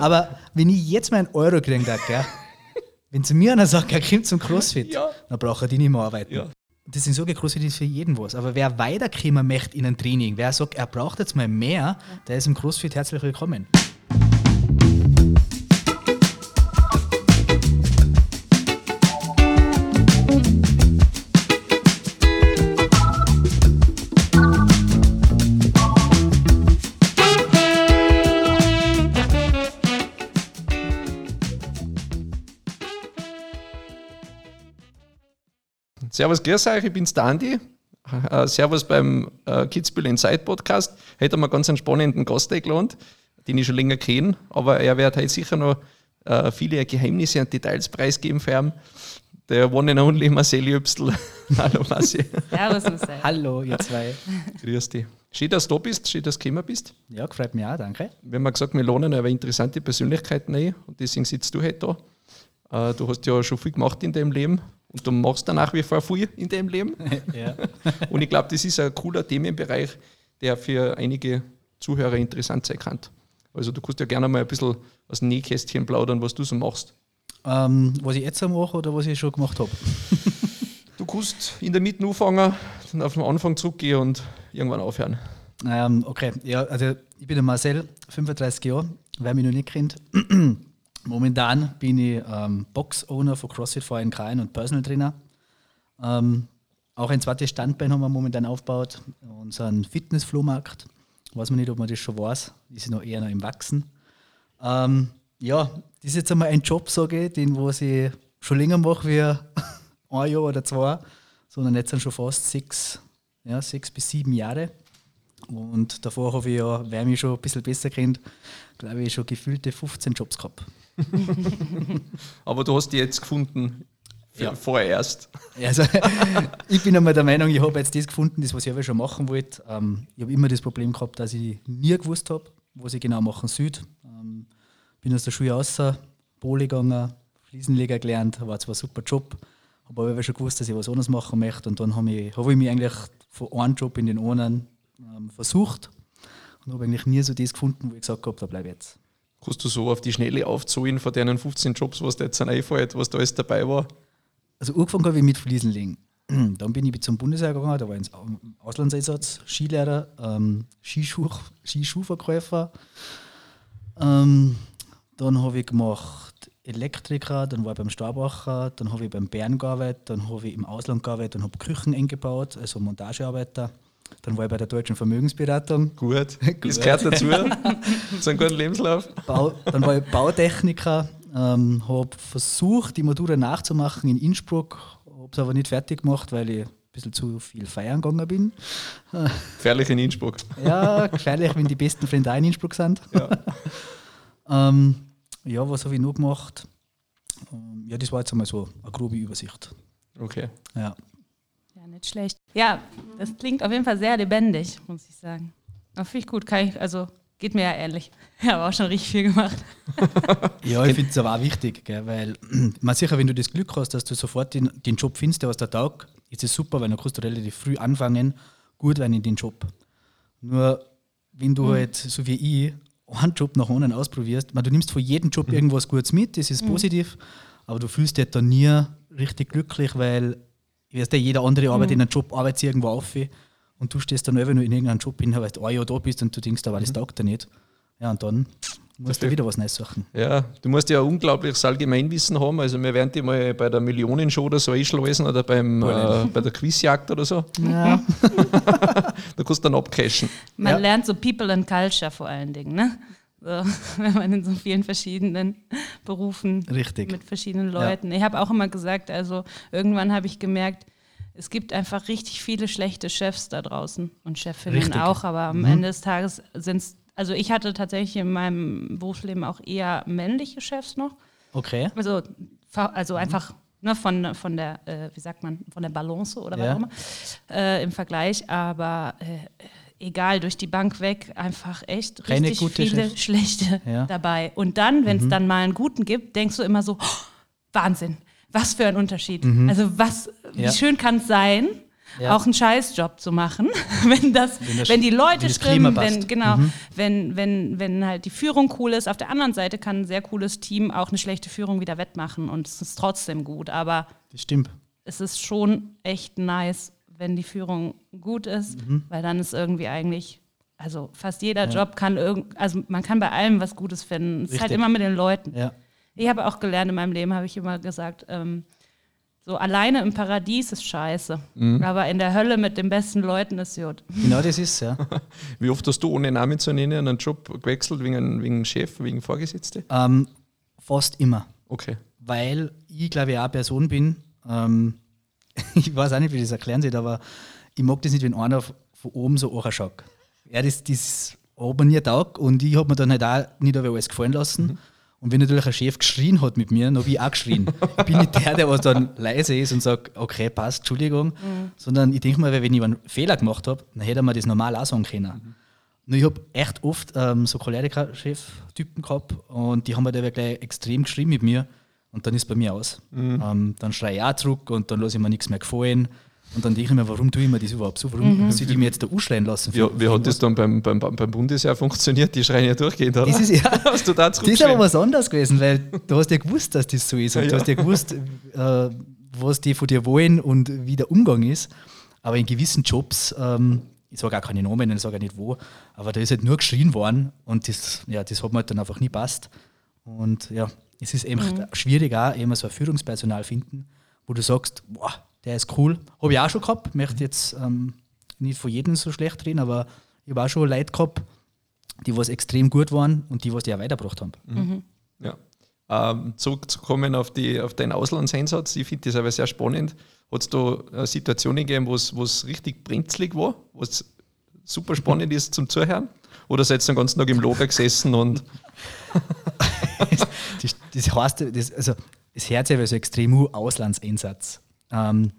Aber wenn ich jetzt mal einen Euro kriegen darf, gell, wenn zu mir einer sagt, er kommt zum Crossfit, Ja. dann braucht er die nicht mehr arbeiten. Ja. Das sind so Crossfit ist für jeden was. Aber wer weiterkommen möchte in ein Training, wer sagt, er braucht jetzt mal mehr, der ist im Crossfit herzlich willkommen. Servus, grüß euch, ich bin's der Andi. Äh, Servus beim äh, Kitzbühel Inside Podcast. Heute haben wir ganz einen spannenden Gast eingeladen, den ich schon länger kenne, aber er wird heute sicher noch äh, viele Geheimnisse und Details preisgeben für ihn. Der One and Only Marcel Jöbstl. Hallo Marcel. Servus, Marcel. Hallo, ihr zwei. Grüß dich. Schön, dass du da bist, schön, dass du gekommen bist. Ja, gefreut mich auch, danke. Wir haben ja gesagt, wir lohnen aber interessante Persönlichkeiten ein und deswegen sitzt du heute da. Äh, du hast ja schon viel gemacht in deinem Leben und du machst dann nach wie vor viel in deinem Leben. Ja. Und ich glaube, das ist ein cooler Themenbereich, der für einige Zuhörer interessant sein kann. Also du kannst ja gerne mal ein bisschen aus dem Nähkästchen plaudern, was du so machst. Ähm, was ich jetzt mache oder was ich schon gemacht habe? Du kannst in der Mitte anfangen, dann auf den Anfang zurückgehen und irgendwann aufhören. Ähm, okay, ja, also ich bin der Marcel, 35 Jahre, wer mich noch nicht kennt. Momentan bin ich ähm, Box-Owner von CrossFit Verein Krain und Personal Trainer. Ähm, auch ein zweites Standbein haben wir momentan aufgebaut, unseren Fitness-Flohmarkt. Weiß man nicht, ob man das schon weiß, ist noch eher noch im Wachsen. Ähm, ja, das ist jetzt einmal ein Job, sage ich, den was ich schon länger mache wie ein Jahr oder zwei, sondern jetzt sind schon fast sechs, ja, sechs bis sieben Jahre. Und davor habe ich ja, wer mich schon ein bisschen besser kennt, glaube ich, schon gefühlte 15 Jobs gehabt. Aber du hast die jetzt gefunden, Ja. vorerst. Also, ich bin einmal der Meinung, ich habe jetzt das gefunden, das, was ich aber schon machen wollte. Ähm, ich habe immer das Problem gehabt, dass ich nie gewusst habe, was ich genau machen soll. Ähm, bin aus der Schule raus, Pole gegangen, Fliesenleger gelernt, war zwar ein super Job, habe aber schon gewusst, dass ich was anderes machen möchte. Und dann habe ich, habe ich mich eigentlich von einem Job in den anderen ähm, versucht und habe eigentlich nie so das gefunden, wo ich gesagt habe, da bleibe ich jetzt. Kannst du so auf die Schnelle aufzählen von deinen 15 Jobs, was dir jetzt einfällt, was da alles dabei war? Also angefangen habe ich mit Fliesenlegen. Dann bin ich zum Bundesheer gegangen, da war ich im Auslandseinsatz, Skilehrer, ähm, Skischuh, Skischuhverkäufer. Ähm, dann habe ich gemacht Elektriker, dann war ich beim Starbacher, dann habe ich beim Bern gearbeitet, dann habe ich im Ausland gearbeitet und habe Küchen eingebaut, also Montagearbeiter. Dann war ich bei der Deutschen Vermögensberatung. Gut, das gehört dazu, zu einem guten Lebenslauf. Bau, dann war ich Bautechniker, ähm, habe versucht, die Matura nachzumachen in Innsbruck, habe es aber nicht fertig gemacht, weil ich ein bisschen zu viel feiern gegangen bin. Gefährlich in Innsbruck. Ja, gefährlich, wenn die besten Freunde auch in Innsbruck sind. Ja. Ähm, ja, was habe ich noch gemacht? Ähm, ja, das war jetzt einmal so eine grobe Übersicht. Okay. Ja. Ja, nicht schlecht. Ja, das klingt auf jeden Fall sehr lebendig, muss ich sagen. Aber finde ich gut, kann ich, also geht mir ja ähnlich. Ich habe auch schon richtig viel gemacht. Ja, ich finde es aber auch wichtig, gell, weil man sicher, wenn du das Glück hast, dass du sofort den, den Job findest, der aus der Tag, ist es super, weil dann kannst du relativ früh anfangen, gut werden in den Job. Nur wenn du halt, so wie ich, einen Job nach anderen ausprobierst, man, du nimmst von jedem Job irgendwas Gutes mit, das ist positiv, aber du fühlst dich dann nie richtig glücklich, weil weißt du, jeder andere arbeitet in einem Job, arbeitet irgendwo auf und du stehst dann einfach nur in irgendeinem Job hin, weil du ein Jahr da bist und du denkst, aber das taugt dir nicht. Ja, und dann musst du wieder was Neues suchen. Ja, du musst ja ein unglaubliches Allgemeinwissen haben. Also wir werden die mal bei der Millionenshow oder so einschleusen oder beim, äh, bei der Quizjagd oder so. Ja. Da kannst du dann abcashen. Man Ja. lernt so People and Culture vor allen Dingen, ne? So, wenn man in so vielen verschiedenen Berufen Richtig. mit verschiedenen Leuten. Ich habe auch immer gesagt, also irgendwann habe ich gemerkt, es gibt einfach richtig viele schlechte Chefs da draußen und Chefinnen Richtig. auch, aber am Ende des Tages sind es, also ich hatte tatsächlich in meinem Berufsleben auch eher männliche Chefs noch. Okay. Also, also einfach ne, von, von der, äh, wie sagt man, von der Balance oder was Ja. auch immer äh, im Vergleich, aber äh, egal, durch die Bank weg, einfach echt Keine richtig gute viele Chefs. schlechte Ja. dabei. Und dann, wenn es dann mal einen guten gibt, denkst du immer so, oh, Wahnsinn, was für ein Unterschied. Also was, wie Ja. schön kann es sein, Ja. auch einen Scheißjob zu machen, wenn das, Wenn das- wenn die Leute wenn stimmen, wenn, genau, Mhm. wenn, wenn, wenn halt die Führung cool ist. Auf der anderen Seite kann ein sehr cooles Team auch eine schlechte Führung wieder wettmachen und es ist trotzdem gut. Aber Das stimmt. es ist schon echt nice, wenn die Führung gut ist, Mhm. weil dann ist irgendwie eigentlich, also fast jeder Job kann irgend, also man kann bei allem was Gutes finden. Es ist halt immer mit den Leuten. Ja. Ich habe auch gelernt in meinem Leben, habe ich immer gesagt, ähm, so alleine im Paradies ist scheiße, Mhm. aber in der Hölle mit den besten Leuten ist gut. Genau das ist ja. Wie oft hast du, ohne Namen zu nennen, einen Job gewechselt wegen, wegen Chef, wegen Vorgesetzte? ähm, fast immer. Okay. Weil ich glaube ich auch eine Person bin, ähm, ich weiß auch nicht, wie ich das erklären soll, aber ich mag das nicht, wenn einer von oben so anschaut. Ja, das, das mir nie taugt und ich habe mir dann halt auch nicht alles gefallen lassen. Und wenn natürlich ein Chef geschrien hat mit mir, dann habe ich auch geschrien. ich bin nicht der, der was dann leise ist und sagt, okay, passt, Entschuldigung, sondern ich denke mal, wenn ich einen Fehler gemacht habe, dann hätte man das normal auch sagen können. Nur ich habe echt oft ähm, so Choleriker-Chef-Typen gehabt und die haben halt aber gleich extrem geschrieben mit mir und dann ist bei mir aus. Ähm, dann schreie ich auch zurück und dann lasse ich mir nichts mehr gefallen. Und dann denke ich mir, warum tue ich mir das überhaupt so? Warum soll ich mir jetzt da ausschreien lassen? Wie, wie hat das dann beim, beim, beim Bundesheer funktioniert? Die schreien ja durchgehend, oder? Das ist ja. Hast du da Das ist aber was anderes gewesen, weil du hast ja gewusst, dass das so ist. Und Ja, du ja. hast ja gewusst, äh, was die von dir wollen und wie der Umgang ist. Aber in gewissen Jobs, ähm, ich sage auch keine Namen, ich sage auch nicht wo, aber da ist halt nur geschrien worden und das, ja, das hat mir halt dann einfach nie passt. Und ja, es ist eben schwierig auch, immer so ein Führungspersonal finden, wo du sagst, boah, der ist cool. Habe ich auch schon gehabt, möchte jetzt ähm, nicht von jedem so schlecht reden, aber ich habe auch schon Leute gehabt, die was extrem gut waren und die was die auch weitergebracht haben. Ja. Ähm, zurückzukommen auf, die, auf deinen Auslandseinsatz, ich finde das aber sehr spannend. Hat es da Situationen gegeben, wo es richtig brenzlig war, wo es super spannend ist zum Zuhören? Oder seid ihr den ganzen Tag im Lager gesessen und das, das heißt, das, also, das hört sich aber so extrem an, Auslandseinsatz. Ähm,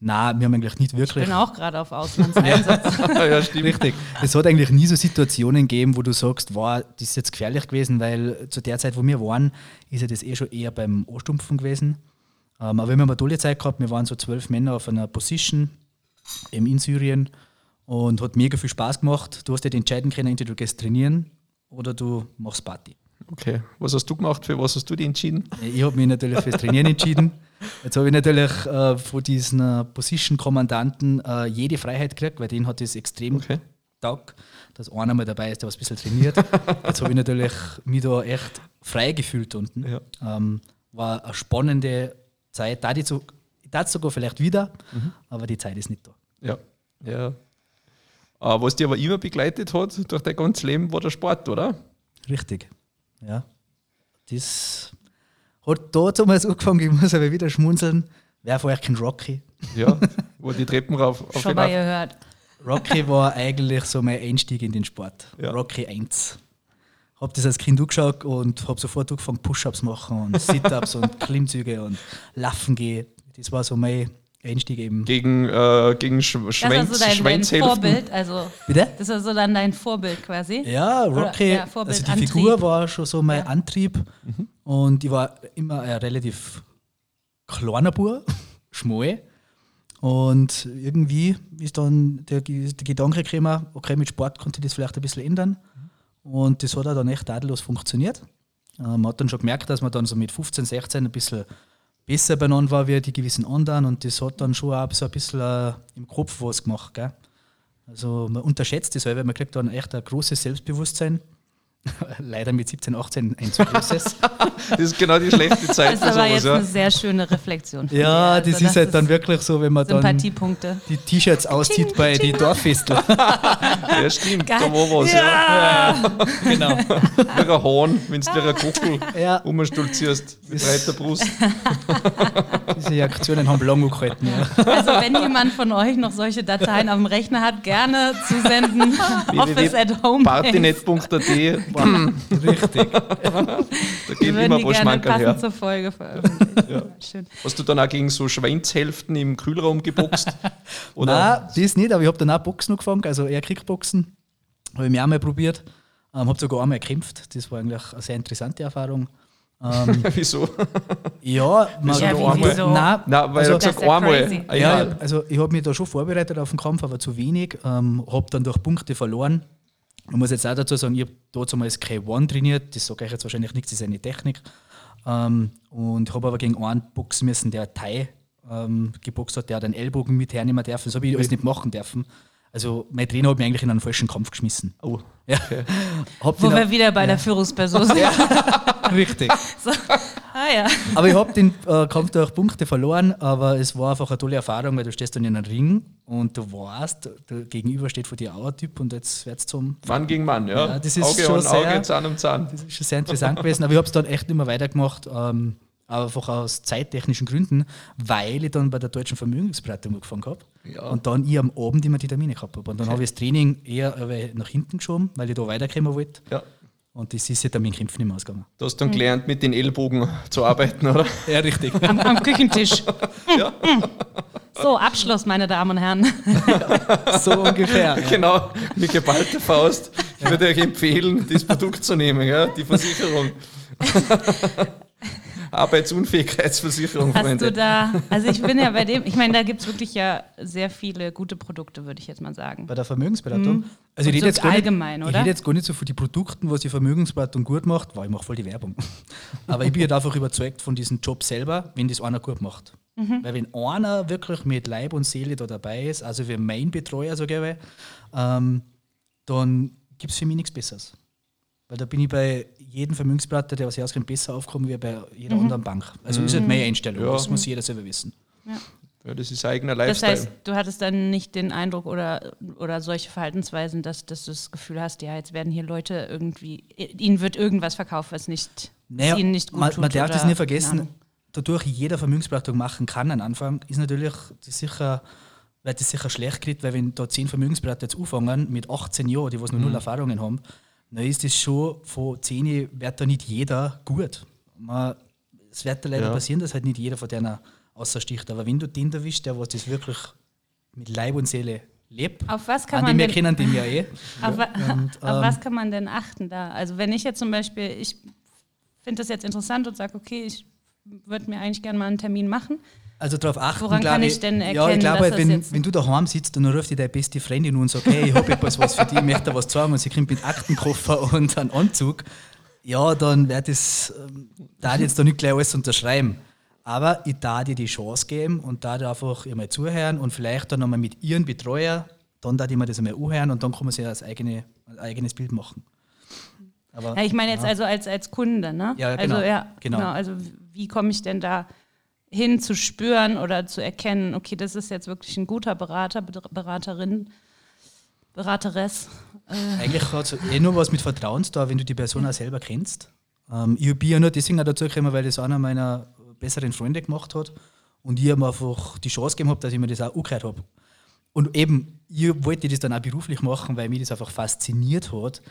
nein, wir haben eigentlich nicht Ich wirklich. bin auch gerade auf Auslandseinsatz. ja, stimmt. Richtig. Es hat eigentlich nie so Situationen gegeben, wo du sagst, wow, das ist jetzt gefährlich gewesen, weil zu der Zeit, wo wir waren, ist ja das eh schon eher beim Anstumpfen gewesen. Ähm, aber wir haben eine tolle Zeit gehabt. Wir waren so zwölf Männer auf einer Position eben in Syrien und hat mega viel Spaß gemacht. Du hast dich entscheiden können, entweder du gehst trainieren oder du machst Party. Okay. Was hast du gemacht? Für was hast du dich entschieden? Ich habe mich natürlich fürs Trainieren entschieden. Jetzt habe ich natürlich äh, von diesen äh, Position-Kommandanten äh, jede Freiheit gekriegt, weil denen hat es extrem Okay. taugt, dass einer mal dabei ist, der was ein bisschen trainiert. Jetzt habe ich natürlich mich da echt frei gefühlt unten. Ja. Ähm, war eine spannende Zeit. Da die zu, ich tat sogar vielleicht wieder, aber die Zeit ist nicht da. Ja. ja. Äh, was dich aber immer begleitet hat durch dein ganzes Leben, war der Sport, oder? Richtig. Ja. Das hat da damals angefangen, ich muss aber wieder schmunzeln. Wer von euch kennt Rocky? Ja. wo die Treppen rauf auf Schon mal gehört. Rocky war eigentlich so mein Einstieg in den Sport. Ja. Rocky 1. Hab das als Kind angeschaut und habe sofort angefangen, Push-Ups machen und Sit-Ups und Klimmzüge und Laufen gehen. Das war so mein Einstieg eben. Gegen, äh, gegen Sch Das war Schwänz, so dein, dein. Vorbild, also Bitte? das war so dann dein Vorbild quasi. Ja, Rocky, ja, Vorbild, also die Antrieb. Figur war schon so mein Ja. Antrieb und ich war immer ein relativ kleiner Bub, schmal. Und irgendwie ist dann der, der Gedanke gekommen, okay, mit Sport konnte ich das vielleicht ein bisschen ändern. Und das hat auch dann echt tadellos funktioniert. Äh, man hat dann schon gemerkt, dass man dann so mit 15, 16 ein bisschen besser beieinander war wie die gewissen anderen und das hat dann schon auch so ein bisschen äh, im Kopf was gemacht. Gell? Also man unterschätzt das, weil man kriegt dann echt ein großes Selbstbewusstsein. Leider mit 17, 18 ein zu großes. Das ist genau die schlechte Zeit Das ist aber jetzt Ja. eine sehr schöne Reflexion. ja, Also das ist halt dann wirklich so, wenn man dann Sympathiepunkte. die T-Shirts auszieht bei den Dorffesteln. ja, stimmt, Geil. da war was. Ja. genau. Wie ein Hahn, wenn du dir einen Kuckel Ja. umstolzierst mit breiter Brust. Diese Aktionen haben lange gehalten. Ja. Also wenn jemand von euch noch solche Dateien auf dem Rechner hat, gerne zusenden. Office at home. Partynet.at, Richtig. da geht immer die was gerne Schmankerl her. zur Folge veröffentlichen. Ja. Schön. Hast du dann auch gegen so Schwänzhälften im Kühlraum geboxt? Oder? Nein, das nicht, aber ich habe dann auch Boxen angefangen, also eher Kickboxen. Habe ich mir auch mal probiert. Ähm, habe sogar einmal gekämpft. Das war eigentlich eine sehr interessante Erfahrung. Ähm, Wieso? ja, man, Ja, wieso? Nein, Nein, weil also, er gesagt einmal. Ja, also ich habe mich da schon vorbereitet auf den Kampf, aber zu wenig. Ähm, habe dann durch Punkte verloren. Man muss jetzt auch dazu sagen, ich habe damals K1 trainiert, das sage ich jetzt wahrscheinlich nichts, das ist eine Technik. Ähm, und habe aber gegen einen boxen müssen, der Thai ähm, geboxt hat, der hat einen Ellbogen mit hernehmen dürfen. Das habe ich alles nicht machen dürfen. Also mein Trainer hat mich eigentlich in einen falschen Kampf geschmissen. Oh. Ja. Hab Wo wir wieder bei der Führungsperson sind. richtig. So. Ah ja. Aber ich habe den äh, Kampf durch Punkte verloren, aber es war einfach eine tolle Erfahrung, weil du stehst dann in einem Ring und du weißt, der Gegenüber steht vor dir auch ein Typ und jetzt wird es zum. Mann gegen Mann, ja. Ja, das ist Auge schon Auge, sehr- Zahn um Zahn. Das ist schon sehr interessant gewesen, aber ich habe es dann echt nicht mehr weitergemacht, ähm, einfach aus zeittechnischen Gründen, weil ich dann bei der deutschen Vermögensberatung angefangen habe Ja. und dann ich am Abend immer die Termine gehabt habe. Und dann habe ich das Training eher äh, nach hinten geschoben, weil ich da weiterkommen wollte. Ja. Und das ist ja dann mit dem Kämpfen nicht mehr ausgegangen. Du hast dann gelernt, mit den Ellbogen zu arbeiten, oder? Ja, richtig. Am, am Küchentisch. So, Abschluss, meine Damen und Herren. so ungefähr. Ja. Genau, mit geballter Faust. Ich würde euch empfehlen, das Produkt zu nehmen, ja? die Versicherung. Arbeitsunfähigkeitsversicherung, Hast Freunde. du da, also ich bin ja bei dem, ich meine, da gibt es wirklich ja sehr viele gute Produkte, würde ich jetzt mal sagen. Bei der Vermögensberatung? Also ich rede jetzt gar nicht, allgemein, Ich oder? rede jetzt gar nicht so von den Produkten, was die Vermögensberatung gut macht, weil ich mache voll die Werbung. Aber ich bin halt einfach überzeugt von diesem Job selber, wenn das einer gut macht. Mhm. Weil wenn einer wirklich mit Leib und Seele da dabei ist, also wie mein Betreuer, sage ich, ähm, dann gibt es für mich nichts Besseres. Weil da bin ich bei jedem Vermögensberater, der was hier auskennt, besser aufgekommen wie bei jeder Mhm. anderen Bank. Also ist halt meine Einstellung, Ja. das muss jeder selber wissen. Ja, das ist eigener Das Lifestyle. heißt, du hattest dann nicht den Eindruck oder, oder solche Verhaltensweisen, dass, dass du das Gefühl hast, ja, jetzt werden hier Leute irgendwie, ihnen wird irgendwas verkauft, was nicht, Naja, ihnen nicht gut man, tut. man darf oder, das nicht vergessen, dadurch jeder Vermögensberatung machen kann am Anfang, ist natürlich das sicher, wird das sicher schlecht gekriegt, weil wenn da zehn Vermögensberater jetzt anfangen mit 18 Jahren, die was noch null Erfahrungen haben, dann ist das schon von 10 wird da nicht jeder gut. Man, es wird da leider Ja. passieren, dass halt nicht jeder von denen außersticht. Aber wenn du den erwischt, der was das wirklich mit Leib und Seele lebt, Auf was kann an man dem kennen den ja eh. auf, wa- Und, auf ähm, was kann man denn achten da? Also wenn ich jetzt zum Beispiel, ich finde das jetzt interessant und sage, okay, ich würde mir eigentlich gerne mal einen Termin machen. Also darauf achten, Woran kann ich, ich denn Ja, ich erkennen, glaube, halt, wenn, wenn du daheim sitzt und dann ruft dich deine beste Freundin und sagt, hey, ich habe etwas was für dich, ich möchte dir was sagen und sie kommt mit Aktenkoffer und einem Anzug, ja, dann wird das, ähm, da jetzt da nicht gleich alles unterschreiben. Aber ich da dir die Chance geben und da dir einfach ihr mal zuhören und vielleicht dann nochmal mit ihrem Betreuer, dann da die mir das einmal anhören und dann kann man sich das eigene, ein eigenes Bild machen. Aber, Ja, ich meine jetzt also als, als Kunde, ne? Ja, genau. Also ja, Genau. genau. Also wie komme ich denn da hin zu spüren oder zu erkennen, okay, das ist jetzt wirklich ein guter Berater, Ber- Beraterin, Berateress. Äh, Eigentlich hat es eh nur was mit Vertrauen tun, wenn du die Person auch selber kennst. Ähm, ich bin ja nur deswegen auch dazu gekommen, weil das einer meiner besseren Freunde gemacht hat und ich ihm einfach die Chance gegeben habe, dass ich mir das auch angehört habe. Und eben, ich wollte das dann auch beruflich machen, weil mich das einfach fasziniert hat.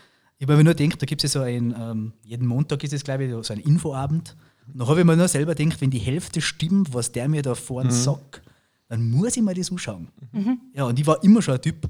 Ich habe mir nur gedacht, da gibt es ja so ein, ähm, jeden Montag ist es, glaube ich, so ein Infoabend. Und dann habe ich mir nur selber gedacht, wenn die Hälfte stimmt, was der mir da vorne sagt, dann muss ich mir das anschauen. Ja, und ich war immer schon ein Typ,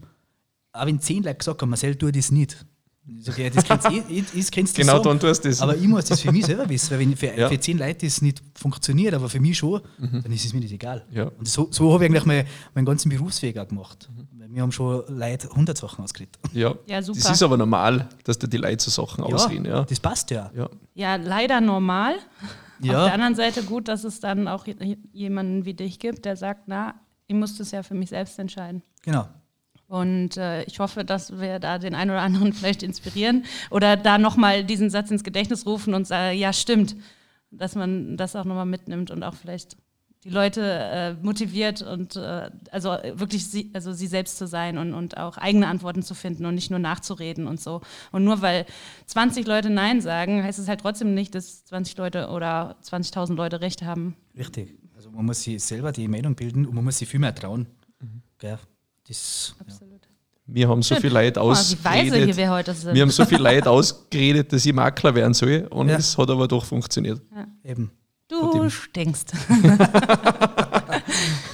auch wenn zehn Leute gesagt haben, Marcel, tu das nicht. Ich sage, ja, das kannst du das kannst du Genau, sagen. dann tust du das. Aber ich muss das für mich selber wissen, weil wenn für, Ja. für zehn Leute das nicht funktioniert, aber für mich schon, dann ist es mir nicht egal. Ja. Und so, so habe ich eigentlich mein, meinen ganzen Berufsweg auch gemacht. Weil wir haben schon Leute 100 Sachen ausgeredet. ja. Ja, super. Das ist aber normal, dass da die Leute so Sachen ausreden. Ja. Das passt ja. Ja. ja, leider normal. Auf der Ja, anderen Seite gut, dass es dann auch je- jemanden wie dich gibt, der sagt, na, ich muss das ja für mich selbst entscheiden. genau. Und äh, ich hoffe, dass wir da den einen oder anderen vielleicht inspirieren oder da nochmal diesen Satz ins Gedächtnis rufen und sagen, ja, stimmt. Dass man das auch nochmal mitnimmt und auch vielleicht die Leute äh, motiviert und äh, also wirklich sie, also sie selbst zu sein und, und auch eigene Antworten zu finden und nicht nur nachzureden und so. Und nur weil 20 Leute Nein sagen, heißt es halt trotzdem nicht, dass 20 Leute oder 20.000 Leute Recht haben. Richtig. Also man muss sich selber die Meinung bilden und man muss sich viel mehr trauen. Gell? Das, ja. Absolut. Wir haben so viel hier ausgeredet. wir heute sind. Wir haben so viel Leute ausgeredet, dass ich Makler werden soll. Und Ja. es hat aber doch funktioniert. Eben. Du stinkst.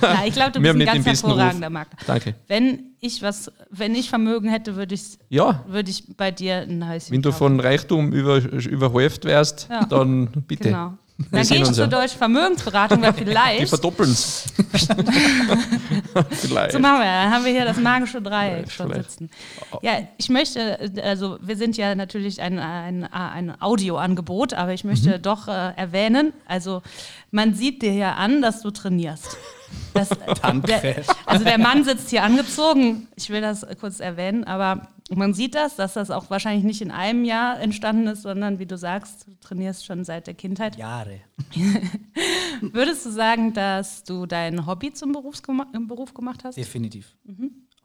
Na, ich glaube, du Wir bist ein ganz hervorragender Makler. Danke. Wenn ich was, wenn ich Vermögen hätte, würde ich, Ja, würde ich bei dir ein Häuschen wenn du kaufen. von Reichtum über, überhäuft wärst, Ja. dann bitte. Genau. Dann gehe ich zur ja. Deutschen Vermögensberatung, weil Die vielleicht. verdoppeln es. Vielleicht. So machen wir, dann haben wir hier das magische Dreieck Vielleicht, schon vielleicht. sitzen. Ja, ich möchte, also wir sind ja natürlich ein, ein, ein Audioangebot, aber ich möchte doch äh, erwähnen, also man sieht dir ja an, dass du trainierst. Das, Danke. Der, also der Mann sitzt hier angezogen, ich will das kurz erwähnen, aber man sieht das, dass das auch wahrscheinlich nicht in einem Jahr entstanden ist, sondern wie du sagst, du trainierst schon seit der Kindheit. Jahre. Würdest du sagen, dass du dein Hobby zum Berufs Beruf gemacht hast? Definitiv.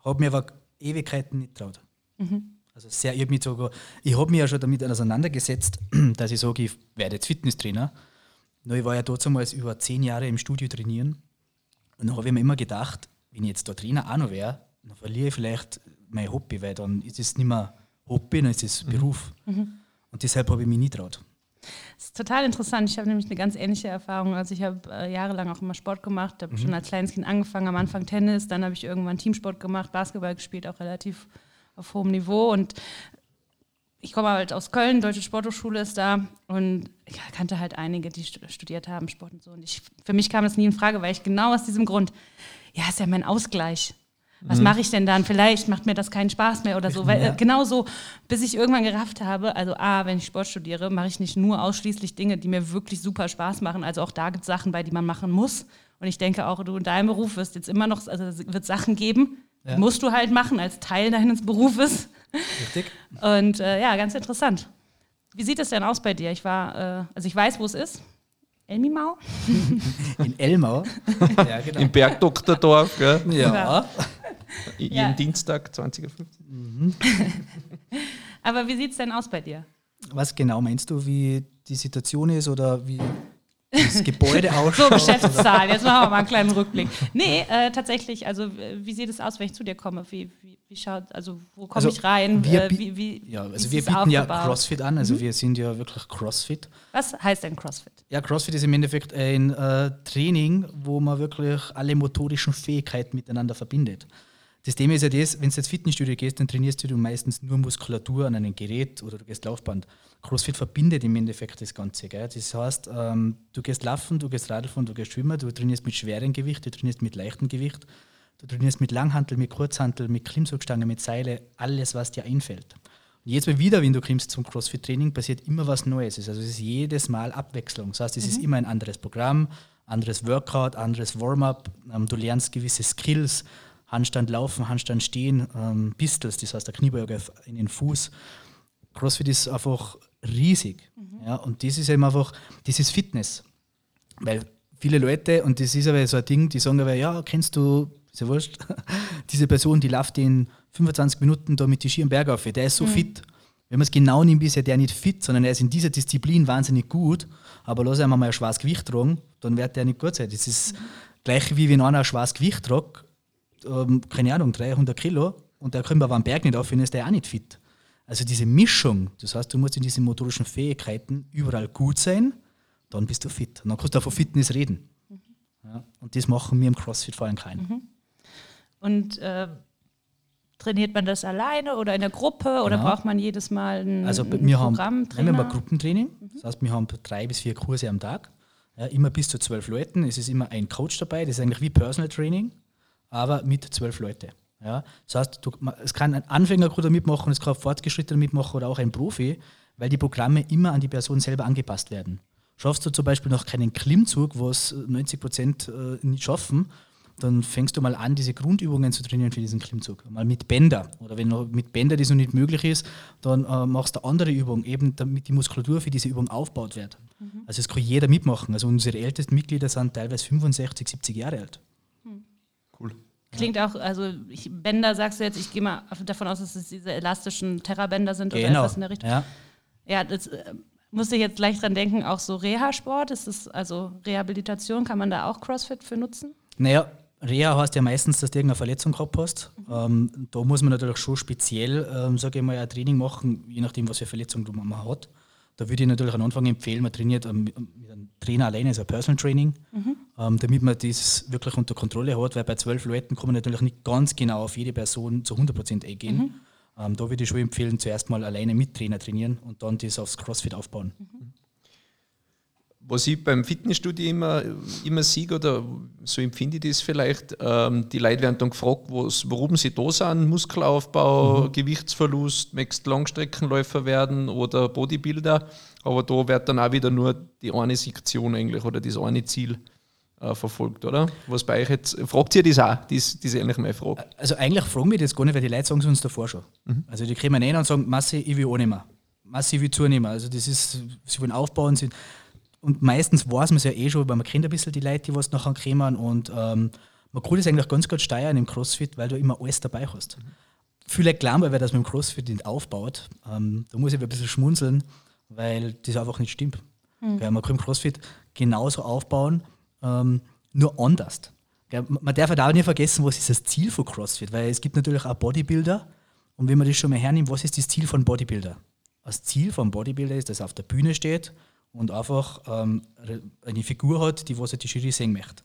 Habe mir aber Ewigkeiten nicht traut. Also sehr, ich habe mich sogar, ich habe mich ja schon damit auseinandergesetzt, dass ich sage, ich werde jetzt Fitnesstrainer. Nur ich war ja damals über zehn Jahre im Studio trainieren. Und dann habe ich mir immer gedacht, wenn ich jetzt da Trainer auch noch wäre, dann verliere ich vielleicht mein Hobby, weil dann ist es nicht mehr Hobby, dann ist es Beruf. Und deshalb habe ich mich nie traut. Das ist total interessant. Ich habe nämlich eine ganz ähnliche Erfahrung. Also ich habe äh, jahrelang auch immer Sport gemacht, habe schon als kleines Kind angefangen, am Anfang Tennis, dann habe ich irgendwann Teamsport gemacht, Basketball gespielt, auch relativ auf hohem Niveau und ich komme halt aus Köln, Deutsche Sporthochschule ist da und ich kannte halt einige, die stu- studiert haben, Sport und so. Und ich, für mich kam das nie in Frage, weil ich genau aus diesem Grund, ja, ist ja mein Ausgleich. Was mache ich denn dann? Vielleicht macht mir das keinen Spaß mehr oder so. Weil, Ja. äh, genau so, bis ich irgendwann gerafft habe, also A, wenn ich Sport studiere, mache ich nicht nur ausschließlich Dinge, die mir wirklich super Spaß machen. Also auch da gibt es Sachen bei, die man machen muss. Und ich denke auch, du in deinem Beruf wirst jetzt immer noch, also es wird Sachen geben, Ja. musst du halt machen als Teil deines Berufes. Richtig? Und äh, ja, ganz interessant. Wie sieht es denn aus bei dir? Ich war, äh, also ich weiß, wo es ist. Elmimau? In Elmau. ja, genau. Im Bergdoktordorf, gell? Ja. jeden Ja. Dienstag 20.15 Uhr. Aber wie sieht es denn aus bei dir? Was genau meinst du, wie die Situation ist oder wie das Gebäude ausschaut? So, Geschäftszahlen. Jetzt machen wir mal einen kleinen Rückblick. Nee, äh, tatsächlich, also wie sieht es aus, wenn ich zu dir komme? Wie, wie, wie schaut, also wo komme Also, ich rein? wir Äh, wie, wie, Ja, also wir bieten ja aufgebaut? CrossFit an, also wir sind ja wirklich CrossFit. Was heißt denn CrossFit? Ja, CrossFit ist im Endeffekt ein äh, Training, wo man wirklich alle motorischen Fähigkeiten miteinander verbindet. Das Thema ist ja das, wenn du ins Fitnessstudio gehst, dann trainierst du meistens nur Muskulatur an einem Gerät oder du gehst Laufband. CrossFit verbindet im Endeffekt das Ganze. Gell? Das heißt, ähm, du gehst laufen, du gehst Radfahren, du gehst schwimmen, du trainierst mit schwerem Gewicht, du trainierst mit leichtem Gewicht, du trainierst mit Langhantel, mit Kurzhantel, mit Klimmzugstange, mit Seile, alles, was dir einfällt. Und jetzt mal wieder, wenn du kommst zum CrossFit-Training, passiert immer was Neues. Also es ist jedes Mal Abwechslung. Das heißt, es ist immer ein anderes Programm, anderes Workout, anderes Warm-up. Ähm, du lernst gewisse Skills, Handstand laufen, Handstand stehen, ähm, Pistols, das heißt der Kniebeuger in den Fuß. CrossFit ist einfach riesig. Ja, und das ist eben einfach, das ist Fitness. Weil viele Leute, und das ist aber so ein Ding, die sagen aber, ja, kennst du, ist ja wurscht, diese Person, die läuft in 25 Minuten da mit die Ski am Berg auf, der ist so fit. Wenn man es genau nimmt, ist ja der nicht fit, sondern er ist in dieser Disziplin wahnsinnig gut, aber lass einmal mal ein schweres Gewicht tragen, dann wird der nicht gut sein. Das ist gleich wie wenn einer ein schweres Gewicht tragt, ähm, keine Ahnung, 300 Kilo, und der kommt aber am Berg nicht auf, dann ist der auch nicht fit. Also diese Mischung, das heißt, du musst in diesen motorischen Fähigkeiten überall gut sein, dann bist du fit. Und dann kannst du auch von Fitness reden. Ja, und das machen wir im CrossFit vor allem keinen. Und äh, trainiert man das alleine oder in der Gruppe oder Ja. braucht man jedes Mal ein, Also ein wir haben, Programm, nein, wir haben? Gruppentraining. Das heißt, wir haben drei bis vier Kurse am Tag. Ja, immer bis zu zwölf Leuten. Es ist immer ein Coach dabei. Das ist eigentlich wie Personal Training, aber mit zwölf Leute. Ja, das heißt, du, es kann ein Anfänger gut mitmachen, es kann ein Fortgeschrittener mitmachen oder auch ein Profi, weil die Programme immer an die Person selber angepasst werden. Schaffst du zum Beispiel noch keinen Klimmzug, was 90 Prozent äh, nicht schaffen, dann fängst du mal an, diese Grundübungen zu trainieren für diesen Klimmzug. Mal mit Bänder. Oder wenn noch mit Bänder das noch nicht möglich ist, dann äh, machst du eine andere Übung, eben damit die Muskulatur für diese Übung aufgebaut wird. Also es kann jeder mitmachen. Also unsere ältesten Mitglieder sind teilweise 65, 70 Jahre alt. Cool. Klingt auch, also ich, Bänder sagst du jetzt, ich gehe mal davon aus, dass es diese elastischen Terrabänder sind oder Genau. etwas in der Richtung. Ja. Ja, das äh, musste ich jetzt gleich dran denken, auch so Reha-Sport, ist das also Rehabilitation, kann man da auch CrossFit für nutzen? Naja, Reha heißt ja meistens, dass du irgendeine Verletzung gehabt hast. Ähm, da muss man natürlich schon speziell, ähm, sage ich mal, ein Training machen, je nachdem, was für Verletzung du- man hat. Da würde ich natürlich am Anfang empfehlen, man trainiert ähm, mit einem Trainer alleine, also ein Personal Training. ähm, damit man das wirklich unter Kontrolle hat, weil bei zwölf Leuten kann man natürlich nicht ganz genau auf jede Person zu 100% eingehen. Mhm. Ähm, da würde ich schon empfehlen, zuerst mal alleine mit Trainer trainieren und dann das aufs CrossFit aufbauen. Mhm. Was ich beim Fitnessstudio immer, immer sehe, oder so empfinde ich das vielleicht, ähm, die Leute werden dann gefragt, warum sie da sind, Muskelaufbau, mhm. Gewichtsverlust, möchtest Langstreckenläufer werden oder Bodybuilder, aber da wird dann auch wieder nur die eine Sektion eigentlich oder das eine Ziel äh, verfolgt, oder? Was bei euch jetzt, fragt ihr das auch? Das, das ist eigentlich meine Frage. Also eigentlich fragen wir das gar nicht, weil die Leute sagen es uns davor schon. Mhm. Also die kommen rein und sagen, Masse, ich will annehmen. Masse, ich will zunehmen. Also das ist, sie wollen aufbauen, sie, und meistens weiß man es ja eh schon, weil man kennt ein bisschen die Leute, die was nachher kommen und ähm, man kann das eigentlich ganz gut steuern im Crossfit, weil du immer alles dabei hast. Mhm. Viele glauben aber, dass man im Crossfit nicht aufbaut. Ähm, da muss ich ein bisschen schmunzeln, weil das einfach nicht stimmt. Mhm. man kann im Crossfit genauso aufbauen, ähm, nur anders. Ja, man darf halt auch nicht vergessen, was ist das Ziel von CrossFit, weil es gibt natürlich auch Bodybuilder und wenn man das schon mal hernimmt, was ist das Ziel von Bodybuilder? Das Ziel von Bodybuilder ist, dass er auf der Bühne steht und einfach ähm, eine Figur hat, die was die Jury sehen möchte.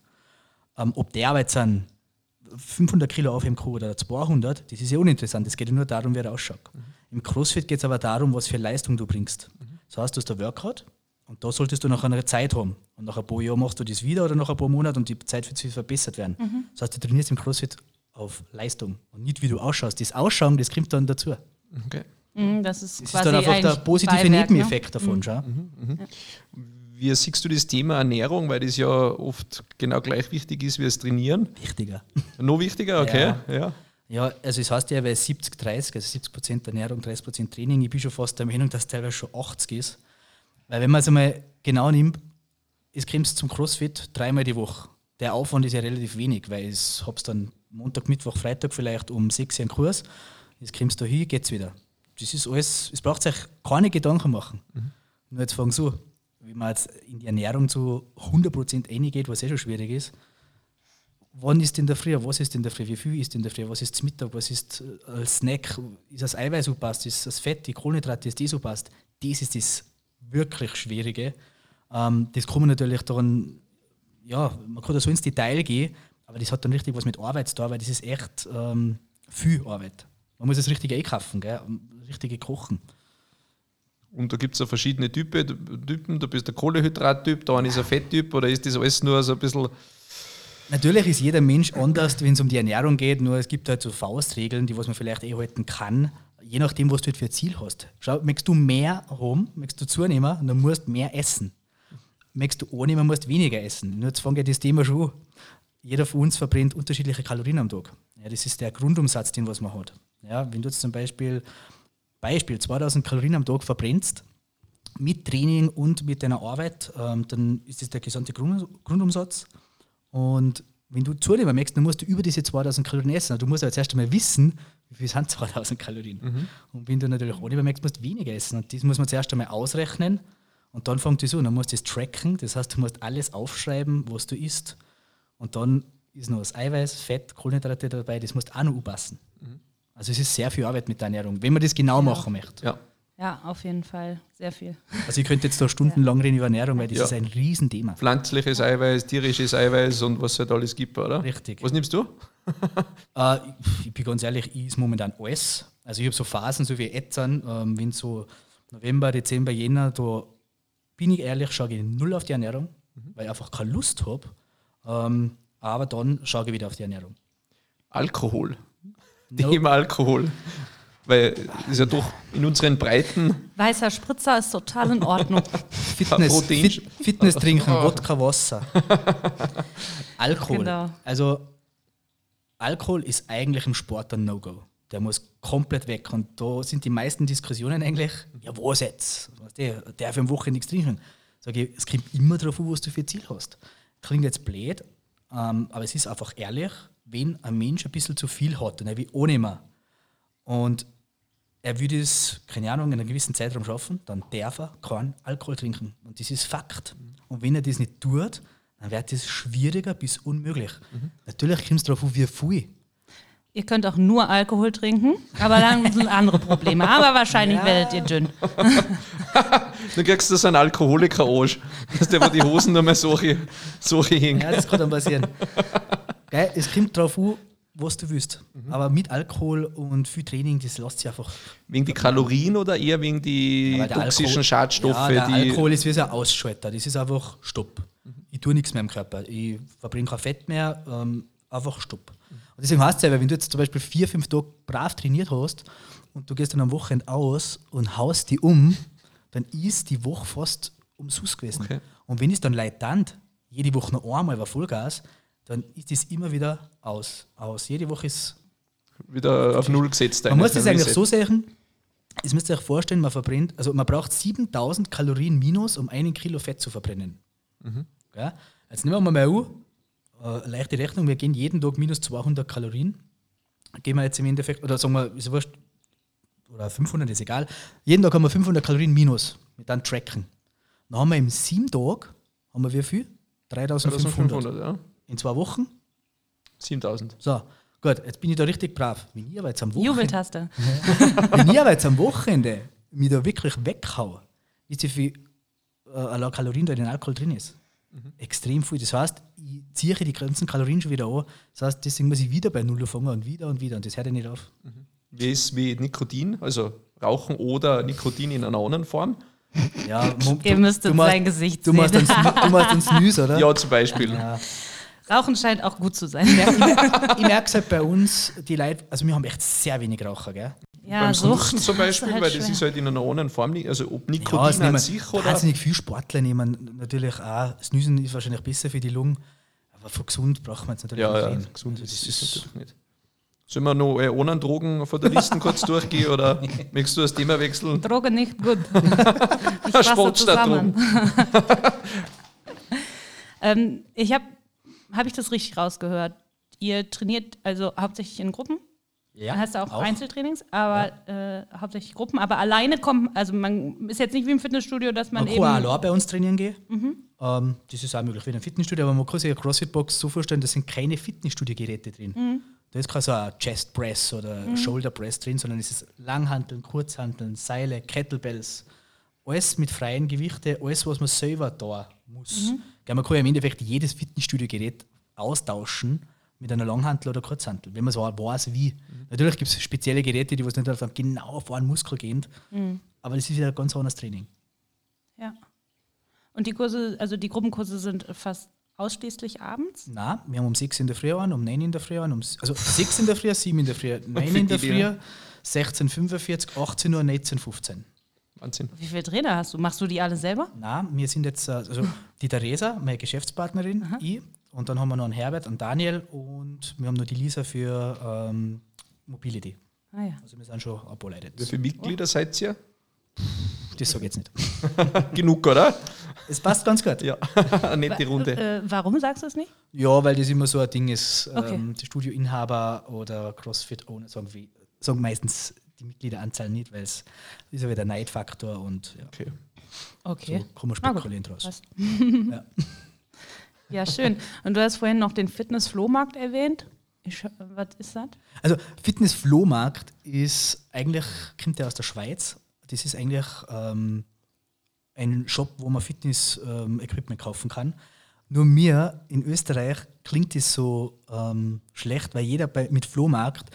Ähm, ob der aber jetzt ein 500 Kilo aufheben kann oder 200, das ist ja uninteressant. Es geht ja nur darum, wie er ausschaut. Mhm. Im CrossFit geht es aber darum, was für Leistung du bringst. Mhm. Das heißt, du hast ein Workout und da solltest du nach einer Zeit haben. Und nach ein paar Jahren machst du das wieder oder nach ein paar Monaten und die Zeit wird sich verbessert werden. Mhm. Das heißt, du trainierst im CrossFit auf Leistung und nicht wie du ausschaust. Das Ausschauen, das kommt dann dazu. Okay. Mhm, das ist, das ist dann einfach der positive Beiwerk, Nebeneffekt ne? davon. Mhm. Mhm, mhm. Ja. Wie siehst du das Thema Ernährung, weil das ja oft genau gleich wichtig ist wie das Trainieren? Wichtiger. Noch wichtiger, okay. Ja. ja. Ja, also es heißt ja, weil 70, 30, also 70 Prozent Ernährung, 30 Prozent Training. Ich bin schon fast der Meinung, dass es teilweise schon 80 ist. Weil wenn man es einmal genau nimmt, es kommt zum CrossFit dreimal die Woche. Der Aufwand ist ja relativ wenig, weil ich habe dann Montag, Mittwoch, Freitag vielleicht um 6 Uhr einen Kurs. Jetzt kommst du hin, geht's wieder. Das ist alles, es braucht sich keine Gedanken machen. Mhm. Nur jetzt fangen so, wenn man jetzt in die Ernährung zu 100% reingeht, was eh schon schwierig ist, wann ist in der Früh, was ist in der Früh, wie viel ist in der Früh, was ist zum Mittag, was ist äh, als Snack, ist das Eiweiß so passt, ist das Fett, die Kohlenhydrate, ist die so passt. Das ist das wirklich Schwierige. Ähm, das kann man natürlich dann, ja, man kann da so ins Detail gehen, aber das hat dann richtig was mit Arbeit zu tun, weil das ist echt ähm, viel Arbeit. Man muss das Richtige einkaufen, gell? richtige Kochen. Und da gibt es ja verschiedene Typen, Typen. Du bist der Kohlehydrattyp, da ist ein Fetttyp oder ist das alles nur so ein bisschen. Natürlich ist jeder Mensch anders, wenn es um die Ernährung geht, nur es gibt halt so Faustregeln, die was man vielleicht eh halten kann, je nachdem, was du halt für ein Ziel hast. Schau, möchtest du mehr haben, möchtest du zunehmen, dann musst du mehr essen. Möchtest du annehmen, musst du weniger essen. Nur jetzt fängt ja das Thema schon Jeder von uns verbrennt unterschiedliche Kalorien am Tag. Ja, das ist der Grundumsatz, den was man hat. Ja, wenn du jetzt zum Beispiel, Beispiel 2000 Kalorien am Tag verbrennst, mit Training und mit deiner Arbeit, ähm, dann ist das der gesamte Grund, Grundumsatz. Und wenn du zunehmen möchtest, dann musst du über diese 2000 Kalorien essen. Du musst ja zuerst einmal wissen, wie viel sind 2000 Kalorien. Mhm. Und wenn du natürlich ohne merkst, musst du weniger essen. Und das muss man zuerst einmal ausrechnen und dann fängt das an. Dann musst du das tracken, das heißt, du musst alles aufschreiben, was du isst. Und dann ist noch das Eiweiß, Fett, Kohlenhydrate dabei, das musst du auch noch anpassen. Also es ist sehr viel Arbeit mit der Ernährung, wenn man das genau ja. machen möchte. Ja. Ja, auf jeden Fall. Sehr viel. Also ich könnte jetzt da stundenlang reden über Ernährung, weil das ja. ist ein Riesenthema. Pflanzliches Eiweiß, tierisches Eiweiß und was es halt alles gibt, oder? Richtig. Was nimmst du? äh, ich bin ganz ehrlich, ich ist momentan alles. Also ich habe so Phasen, so wie jetzt, ähm, wenn so November, Dezember, Jänner, da bin ich ehrlich, schaue ich null auf die Ernährung, mhm. weil ich einfach keine Lust habe. Ähm, aber dann schaue ich wieder auf die Ernährung. Alkohol. Nope. Thema Alkohol. Weil ist ja doch in unseren Breiten. Weißer Spritzer ist total in Ordnung. Fitness, Fit, Fitness trinken, Wodka, Wasser. Alkohol. Genau. Also Alkohol ist eigentlich im Sport ein No-Go. Der muss komplett weg. Und da sind die meisten Diskussionen eigentlich, ja, was jetzt? Der darf am Wochenende nichts trinken. Sag ich, es kommt immer darauf an, was du für ein Ziel hast. Klingt jetzt blöd, ähm, aber es ist einfach ehrlich, wenn ein Mensch ein bisschen zu viel hat, dann er will ohne mehr. Und er würde es, keine Ahnung, in einem gewissen Zeitraum schaffen, dann darf er keinen Alkohol trinken. Und das ist Fakt. Und wenn er das nicht tut, dann wird es schwieriger bis unmöglich. Mhm. Natürlich kommt es darauf an, wie viel. Ihr könnt auch nur Alkohol trinken, aber dann sind andere Probleme. Aber wahrscheinlich werdet ihr dünn. Dann kriegst du so einen Alkoholiker-Arsch. Dass der, wo die Hosen nur mehr solche, solche hängen. Ja, das kann dann passieren. Geil, es kommt drauf an, was du willst. Aber mit Alkohol und viel Training, das lässt sich einfach. Wegen die Kalorien oder eher wegen die toxischen Alkohol- Schadstoffe, ja. Alkohol ist wie so ein Ausschalter. Das ist einfach Stopp. Ich tue nichts mehr im Körper. Ich verbringe kein Fett mehr, ähm, einfach Stopp. Und deswegen heißt es ja, wenn du jetzt zum Beispiel vier, fünf Tage brav trainiert hast und du gehst dann am Wochenende aus und haust die um, dann ist die Woche fast umsonst gewesen. Okay. Und wenn es dann leitant, jede Woche noch einmal war Vollgas, dann ist das immer wieder aus. aus. Jede Woche ist wieder auf Null gesetzt. man muss das eigentlich so sehen, es müsst ihr euch vorstellen, man verbrennt, also man braucht 7000 Kalorien minus, um einen Kilo Fett zu verbrennen. Ja? Jetzt nehmen wir mal an, äh, leichte Rechnung, wir gehen jeden Tag minus 200 Kalorien. Gehen wir jetzt im Endeffekt, oder sagen wir, ist wurscht, oder 500 ist egal, jeden Tag haben wir 500 Kalorien minus, mit dann tracken. Dann haben wir im sieben Tag, haben wir wie viel? 3500. 1500, ja. In zwei Wochen. 7000. So, gut, jetzt bin ich da richtig brav. Wenn ich aber jetzt am Wochenende Jubeltaste. wenn ich aber jetzt am Wochenende mich da wirklich weghaue, wisst ihr, wie viel äh, Kalorien da in den Alkohol drin ist? Extrem viel. Das heißt, ich ziehe die ganzen Kalorien schon wieder an. Das heißt, deswegen muss ich wieder bei Null fangen und wieder und wieder. Und das hört ja nicht auf. Wie ist wie Nikotin, also Rauchen oder Nikotin in einer anderen Form? Ja, Ihr du- müsstet machst- sein Gesicht Du machst sehen. einen, Snoo- du machst einen Snooze, oder? Ja, zum Beispiel. Ja. Rauchen scheint auch gut zu sein. Ich merke es halt bei uns, die Leute, also wir haben echt sehr wenig Raucher, gell? Ja, Beim Sucht Snoozen zum Beispiel, halt weil das schwer. ist halt in einer anderen Form, nicht- also ob Ja, Nikotin es an nehmen sich oder. wahnsinnig viele Sportler nehmen natürlich auch. Snoozen ist wahrscheinlich besser für die Lungen, aber für gesund braucht man es natürlich Ja, nicht ja, gesund ist Das es ist- natürlich nicht. Sollen wir noch äh, ohne Drogen von der Liste kurz durchgehen oder möchtest du das Thema wechseln? Droge nicht gut. Sport statt zusammen. ähm, ich habe, habe ich das richtig rausgehört? Ihr trainiert also hauptsächlich in Gruppen? Ja, Dann hast du auch, auch. Einzeltrainings, aber äh, hauptsächlich Gruppen. Aber alleine kommt, also man ist jetzt nicht wie im Fitnessstudio, dass man, Man eben. kann auch bei uns trainieren gehen. Ähm, das ist auch möglich wie in einem Fitnessstudio, aber man kann sich eine CrossFit-Box so vorstellen, da sind keine Fitnessstudio-Geräte drin. Da ist kein so ein Chest Press oder Shoulder Press drin, sondern es ist Langhanteln, Kurzhanteln, Seile, Kettlebells. Alles mit freien Gewichten, alles, was man selber da muss. Gell, man kann ja im Endeffekt jedes Fitnessstudio-Gerät austauschen mit einer Langhantel oder Kurzhantel, wenn man so weiß, wie. Natürlich gibt es spezielle Geräte, die was nicht auf einen genau auf einen Muskel gehen, aber das ist wieder ein ganz anderes Training. Ja. Und die Kurse, also die Gruppenkurse sind fast ausschließlich abends? Nein, wir haben um 6 in der Früh an, um 9 in der Früh an, um, also 6 in der Früh, 7 in der Früh, 9 in der Früh, 16.45 18 Uhr, 19.15 Wahnsinn. Wie viele Trainer hast du? Machst du die alle selber? Nein, wir sind jetzt, äh, also die Theresa, meine Geschäftspartnerin, ich, und dann haben wir noch einen Herbert und Daniel und wir haben noch die Lisa für ähm, Mobility. Ah ja. Also wir sind schon Leute. Wie viele Mitglieder seid ihr? Das sage ich jetzt nicht. Genug, oder? Es passt ganz gut. Ja, eine nette Runde. Äh, warum sagst du es nicht? Ja, weil das immer so ein Ding ist. Ähm, Okay. Die Studioinhaber oder CrossFit-Owner sagen, wie, sagen meistens die Mitgliederanzahl nicht, weil es ist ja wieder ein Neidfaktor und ja, Okay. Okay. so kann man Ah, spekulieren draus. Passt. Ja. Ja, schön. Und du hast vorhin noch den Fitness-Flohmarkt erwähnt. Ich, was ist das? Also Fitness-Flohmarkt ist eigentlich, kommt ja aus der Schweiz. Das ist eigentlich ähm, ein Shop, wo man Fitness-Equipment kaufen kann. Nur mir in Österreich klingt das so ähm, schlecht, weil jeder bei, mit Flohmarkt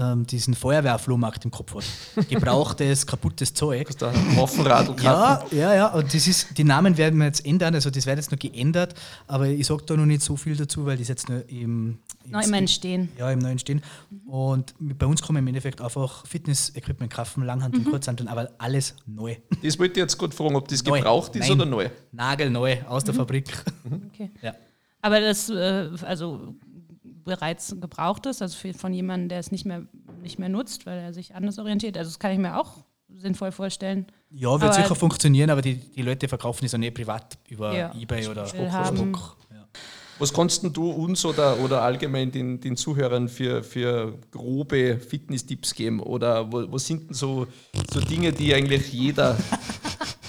ähm, diesen Feuerwehrflohmarkt im Kopf hat. Gebrauchtes, kaputtes Zeug. Da Haufen Ja, ja, ja. Und das ist, die Namen werden wir jetzt ändern. Also das wird jetzt noch geändert, aber ich sage da noch nicht so viel dazu, weil das jetzt nur im, Noch im Entstehen. ja, im neuen stehen. Und bei uns kann man im Endeffekt einfach Fitness-Equipment kaufen, Langhanteln, Kurzhanteln, aber alles neu. Das wollte ich jetzt gerade fragen, ob das Neu. gebraucht ist Nein. oder neu. Nagelneu aus der Fabrik. Okay. Ja. Aber das, äh, also bereits gebrauchtes, also für, von jemandem, der es nicht mehr, nicht mehr nutzt, weil er sich anders orientiert. Also das kann ich mir auch sinnvoll vorstellen. Ja, wird Aber- sicher funktionieren, aber die, die Leute verkaufen es ja nicht privat über Ja. Ebay oder. Facebook. Ja. Was kannst denn du uns oder, oder allgemein den, den Zuhörern für, für grobe Fitness-Tipps geben? Oder wo, was sind denn so, so Dinge, die eigentlich jeder,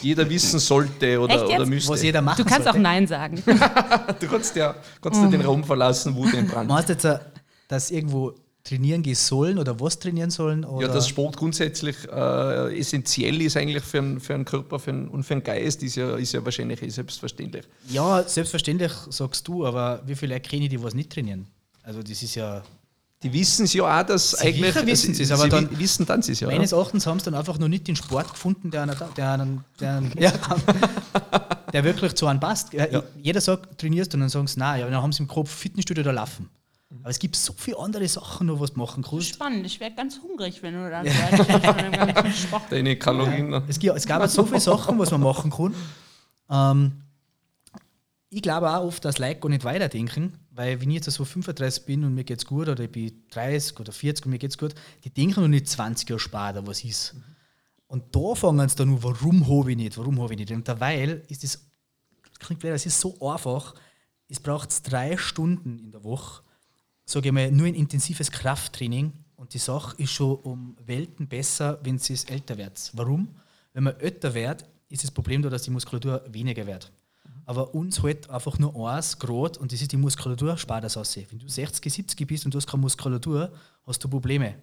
jeder wissen sollte oder, Echt jetzt? oder müsste? Was jeder machen Du kannst auch sollte. Nein sagen. Du kannst ja, kannst ja den Raum verlassen, wo den Brand. Meinst du jetzt, äh, dass irgendwo trainieren gehen sollen oder was trainieren sollen? Oder? Ja, dass Sport grundsätzlich äh, essentiell ist eigentlich für, einen, für einen Körper für einen, und für einen Geist, ist ja, ist ja wahrscheinlich eh selbstverständlich. Ja, selbstverständlich sagst du, aber wie viele Leute kenne ich, die was nicht trainieren? Also das ist ja... Die wissen es ja auch, dass Sie eigentlich... sicher wissen sie, sie's, aber sie dann- wissen dann sie es ja. Meines Erachtens haben sie dann einfach noch nicht den Sport gefunden, der, einer, der, einen, der, einen, ja, der wirklich zu einem passt. Ja, Ja. Jeder sagt, trainierst du und dann sagen sie, nein, ja, dann haben sie im Kopf Fitnessstudio oder Laufen. Aber es gibt so viele andere Sachen noch, was du machen kannst. Spannend, ich wäre ganz hungrig, wenn du dann Sport. Deine Kalorien. Es, gibt, es gab so viele Sachen, was man machen kann. Ähm, ich glaube auch oft, dass Leute gar nicht weiterdenken, weil wenn ich jetzt so 35 bin und mir geht's gut oder ich bin 30 oder 40 und mir geht's gut, die denken noch nicht 20 Jahre später, was ist. Und da fangen sie dann an, warum habe ich nicht, warum habe ich nicht. Und derweil ist das, klingt blöd, es ist so einfach, es braucht drei Stunden in der Woche, sage ich mal, nur ein intensives Krafttraining und die Sache ist schon um Welten besser, wenn sie es älter wird. Warum? Wenn man älter wird, ist das Problem da, dass die Muskulatur weniger wird. Aber uns halt einfach nur eins Grad und das ist die Muskulatur, spar das aus. Wenn du 60, 70 bist und du hast keine Muskulatur, hast du Probleme.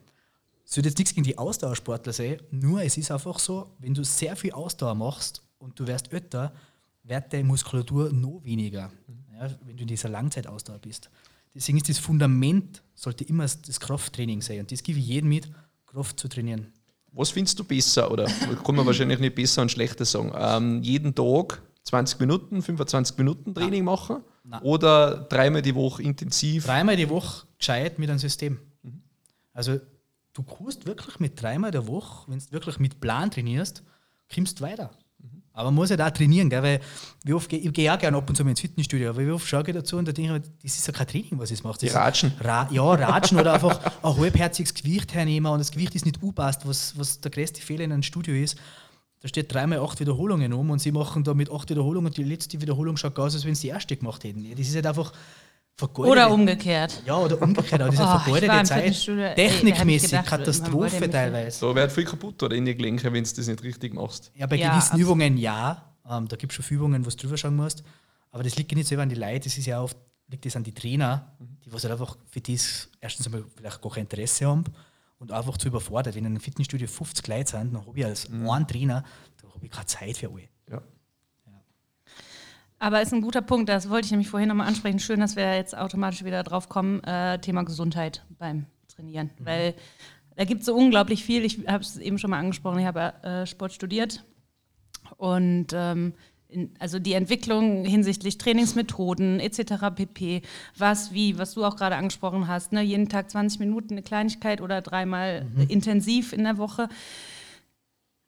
Es wird jetzt nichts gegen die Ausdauersportler sein, nur es ist einfach so, wenn du sehr viel Ausdauer machst und du wirst älter, wird deine Muskulatur noch weniger, ja, wenn du in dieser Langzeitausdauer bist. Deswegen ist das Fundament, sollte immer das Krafttraining sein. Und das gebe ich jedem mit, Kraft zu trainieren. Was findest du besser? Oder kann man wahrscheinlich nicht besser und schlechter sagen? Ähm, jeden Tag 20 Minuten, 25 Minuten Training machen? Nein. Oder dreimal die Woche intensiv? Dreimal die Woche gescheit mit einem System. Also du kannst wirklich mit dreimal der Woche, wenn du wirklich mit Plan trainierst, kommst du weiter. Aber man muss ja da trainieren, gell? weil wie oft ich gehe auch gerne ab und zu mal ins Fitnessstudio, aber wie oft schaue ich dazu und da denke ich mir, das ist ja kein Training, was ich mache. Die Ratschen. Ra ja, Ratschen oder einfach ein halbherziges Gewicht hernehmen und das Gewicht ist nicht upasst, was, was der größte Fehler in einem Studio ist. Da steht dreimal acht Wiederholungen um und sie machen da mit acht Wiederholungen und die letzte Wiederholung schaut aus, als wenn sie die erste gemacht hätten. Das ist halt einfach vergeudete Oder umgekehrt. ja, oder umgekehrt, aber das ist Oh, eine war vergeudete Zeit. Technikmäßig, gedacht, Katastrophe teilweise. Da wird viel kaputt oder in die Gelenke, wenn du das nicht richtig machst. Ja, bei Ja, gewissen absolut. Übungen ja. Ähm, da gibt es schon Übungen, wo du drüber schauen musst. Aber das liegt ja nicht selber an die Leute, das ist ja oft liegt das an die Trainer, die was halt einfach für das erstens einmal vielleicht gar kein Interesse haben und einfach zu überfordert. Wenn in einem Fitnessstudio 50 Leute sind, dann habe ich als einen Trainer, da habe ich keine Zeit für alle. Ja. Aber ist ein guter Punkt, das wollte ich nämlich vorhin nochmal ansprechen. Schön, dass wir jetzt automatisch wieder drauf kommen. Äh, Thema Gesundheit beim Trainieren. Weil da gibt es so unglaublich viel. Ich habe es eben schon mal angesprochen, ich habe äh, Sport studiert. Und ähm, also die Entwicklung hinsichtlich Trainingsmethoden etc. pp. Was, wie, was du auch gerade angesprochen hast, ne? jeden Tag 20 Minuten eine Kleinigkeit oder dreimal intensiv in der Woche.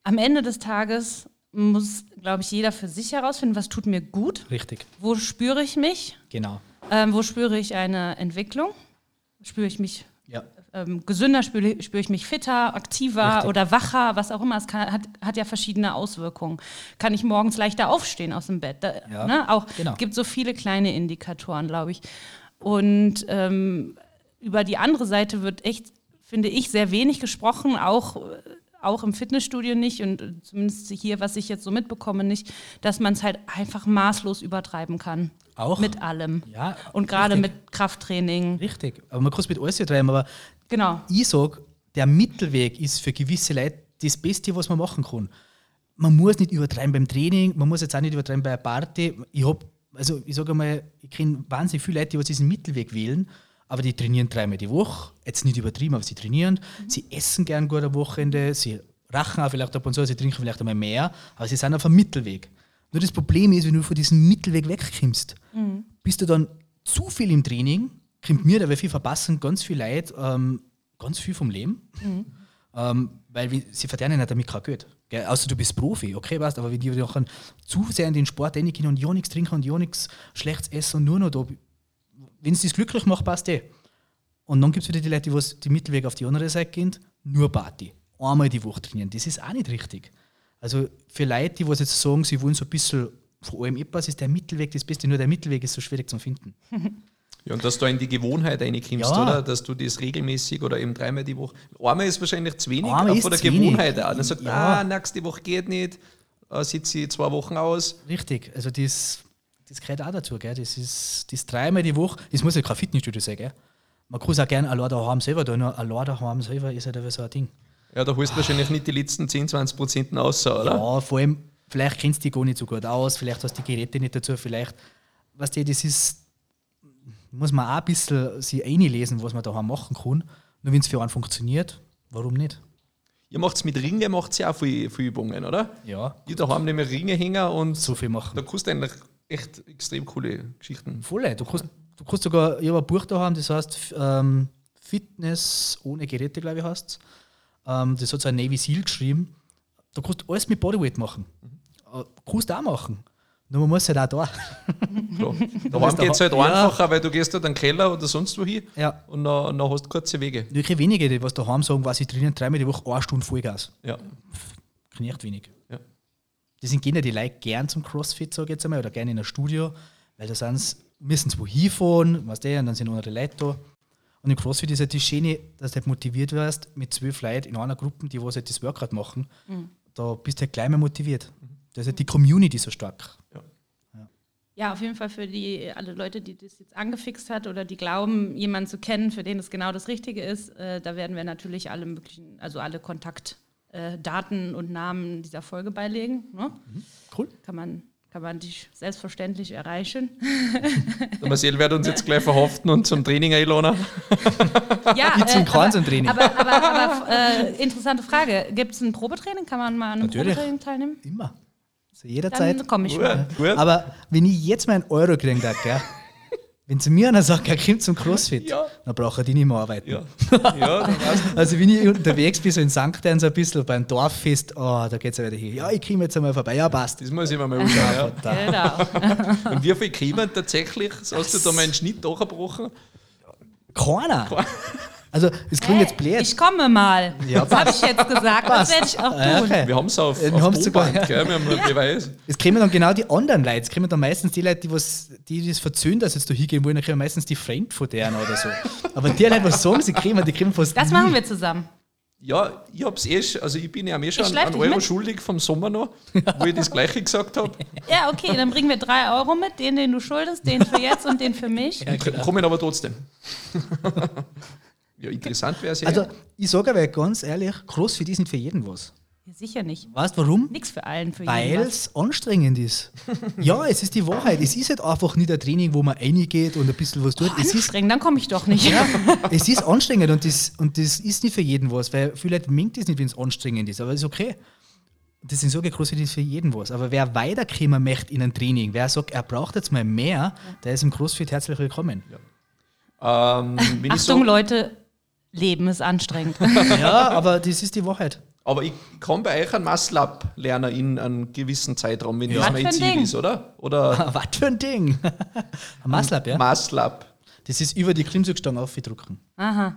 Am Ende des Tages muss, glaube ich, jeder für sich herausfinden, was tut mir gut, Richtig, wo spüre ich mich, genau. ähm, wo spüre ich eine Entwicklung, spüre ich mich Ja. Ähm, gesünder, spüre, spüre ich mich fitter, aktiver Richtig. oder wacher, was auch immer. Es kann, hat, hat ja verschiedene Auswirkungen. Kann ich morgens leichter aufstehen aus dem Bett? Da, Ja, ne? Auch genau. gibt so viele kleine Indikatoren, glaube ich. Und ähm, über die andere Seite wird echt, finde ich, sehr wenig gesprochen, auch, auch im Fitnessstudio nicht und zumindest hier, was ich jetzt so mitbekomme, nicht, dass man es halt einfach maßlos übertreiben kann. Auch? Mit allem. Ja, Und gerade mit Krafttraining. Richtig. Aber man kann es mit alles übertreiben, aber Genau. ich sage, der Mittelweg ist für gewisse Leute das Beste, was man machen kann. Man muss nicht übertreiben beim Training, man muss jetzt auch nicht übertreiben bei einer Party. Ich habe, also ich sage mal, ich kenne wahnsinnig viele Leute, die diesen Mittelweg wählen, aber die trainieren dreimal die Woche. Jetzt nicht übertrieben, aber sie trainieren. Sie essen gern gut am Wochenende, sie rachen auch vielleicht ab und zu, sie trinken vielleicht einmal mehr, aber sie sind auf einem Mittelweg. Nur das Problem ist, wenn du von diesem Mittelweg wegkommst, bist du dann zu viel im Training, kommt mir dabei viel verpassen, ganz viel Leid, ähm, ganz viel vom Leben. Ähm, weil wir, sie verdienen ja damit kein Geld. Gell? Außer du bist Profi, okay, weißt aber wenn die nachher zu sehr in den Sport reingehen und ja nichts trinken und ja nichts Schlechtes essen und nur noch da, wenn es das glücklich macht, passt eh. Und dann gibt es wieder die Leute, die was die Mittelweg auf die andere Seite gehen, nur Party. Einmal die Woche trainieren. Das ist auch nicht richtig. Also für Leute, die was jetzt sagen, sie wollen so ein bisschen von allem etwas, ist der Mittelweg das Beste. Nur der Mittelweg ist so schwierig zu finden. Ja, und dass du in die Gewohnheit reinkommst, Ja. oder? Dass du das regelmäßig oder eben dreimal die Woche. Einmal ist wahrscheinlich zu wenig, Einmal aber von der wenig. Gewohnheit auch. Dann sagt, Ja. ah, nächste Woche geht nicht, äh, sitze ich zwei Wochen aus. Richtig, also das, das gehört auch dazu. Gell? Das ist das dreimal die Woche, das muss ja kein Fitnessstudio sein, gell? Man kann es auch gerne allein daheim selber tun, nur allein daheim selber ist halt einfach so ein Ding. Ja, da holst du wahrscheinlich nicht die letzten 10, 20 Prozent raus, oder? Ja, vor allem, vielleicht kennst du dich gar nicht so gut aus, vielleicht hast du die Geräte nicht dazu, vielleicht, weißt du, das ist, muss man auch ein bisschen sich einlesen, was man daheim machen kann. Nur wenn es für einen funktioniert, warum nicht? Ihr macht es mit Ringen, macht ihr auch viele, viele Übungen, oder? Ja, Ich daheim nehme Ringe hängen und so viel machen. da kannst du eigentlich echt extrem coole Geschichten. Voll, du kannst, du kannst sogar, ich habe ein Buch da haben, das heißt ähm, Fitness ohne Geräte, glaube ich, heißt ähm, Das hat so ein Navy Seal geschrieben. Du kannst alles mit Bodyweight machen. Äh, kannst du auch machen. Nur man muss halt auch da. Daheim geht es halt ja. einfacher, weil du gehst halt in den Keller oder sonst wo hin Ja. und dann, dann hast du kurze Wege. Wirklich wenige, die was daheim sagen, was ich trainieren, dreimal die Woche eine Stunde Vollgas. Ja. Knecht wenig. Ja. Die sind gehen ja die Leute gern zum CrossFit, sage ich jetzt einmal, oder gerne in ein Studio, weil da sind's, müssen sie wo hinfahren, weißt du, und dann sind andere Leute da. Und im CrossFit ist halt das Schöne, dass du halt motiviert wirst mit zwölf Leuten in einer Gruppe, die was halt das Workout machen. Da bist du halt gleich mal motiviert. Da ist die Community so stark. Ja, auf jeden Fall für die alle Leute, die das jetzt angefixt hat oder die glauben, jemanden zu kennen, für den es genau das Richtige ist, äh, da werden wir natürlich alle möglichen, also alle Kontaktdaten äh, und Namen dieser Folge beilegen. Ne? Cool. Kann man kann man dich selbstverständlich erreichen. Der Marcel wird uns jetzt gleich verhaften und zum Training einladen. Ja, Wie zum äh, Kransentraining. aber, aber, aber äh, interessante Frage. Gibt es ein Probetraining? Kann man mal an einem Natürlich. Probetraining teilnehmen? Immer. Zu jeder Zeit. Dann komme ich mal. Gut, gut. Aber wenn ich jetzt mal einen Euro kriegen darf, gell? wenn zu mir einer sagt, er kommt zum CrossFit, Ja. dann braucht er die nicht mehr arbeiten. Ja, ja Also wenn ich unterwegs bin, so in St. Ernst ein bisschen, beim Dorffest, oh, da geht es ja wieder hin. Ja, ich komme jetzt einmal vorbei, ja passt. das muss ich mir mal anschauen. Ja. Genau. Und wie viel kommen tatsächlich? Hast du da mal einen Schnitt durchgebrochen? Keiner. Also es klingt jetzt blöd. Ich komme mal. Ja, das habe ich jetzt gesagt. Das Passt. werde ich auch tun. okay. Wir haben es auf, Wir auf haben's sogar, Tonband, ja. gell? wir haben einen Beweis. Es kommen dann genau die anderen Leute. Es kommen dann meistens die Leute, die, was, die das verzöhnen, dass jetzt da hingehen wollen, dann kommen meistens die Fremd von deren oder so. Aber die Leute, was sagen, sie kriegen, die kriegen fast Das nie. machen wir zusammen. Ja, ich hab's eh, also ich bin ja eh schon dich Euro mit. schuldig vom Sommer noch, wo ich das gleiche gesagt habe. Ja, okay, dann bringen wir drei Euro mit. Den, den du schuldest, den für jetzt und den für mich. Kommen aber trotzdem. ja, interessant wäre es ja. Also ich sage aber ganz ehrlich, CrossFit ist nicht für jeden was. Ja, sicher nicht. Weißt du warum? Nix für allen, für Weil es anstrengend ist. ja, es ist die Wahrheit. Es ist halt einfach nicht ein Training, wo man reingeht und ein bisschen was tut. Es ist, Anstrengend, dann komme ich doch nicht. ja, es ist anstrengend und das, und das ist nicht für jeden was, weil viele Leute mengt es nicht, wenn es anstrengend ist, aber es ist okay. Deswegen sage ich, CrossFit ist für jeden was. Aber wer weiterkommen möchte in ein Training, wer sagt, er braucht jetzt mal mehr, der ist im CrossFit herzlich willkommen. ähm, wenn ich Achtung, sag, Leute, Leben ist anstrengend. Ja, aber das ist die Wahrheit. aber ich kann bei euch einen Muscle-Up lernen in einem gewissen Zeitraum, wenn das Was mein Ziel Ding? ist, oder? Oder Was für ein Ding. Ein Muscle-Up, ja? Muscle-Up. Das ist über die Klimmzugstange aufgedrucken. Aha.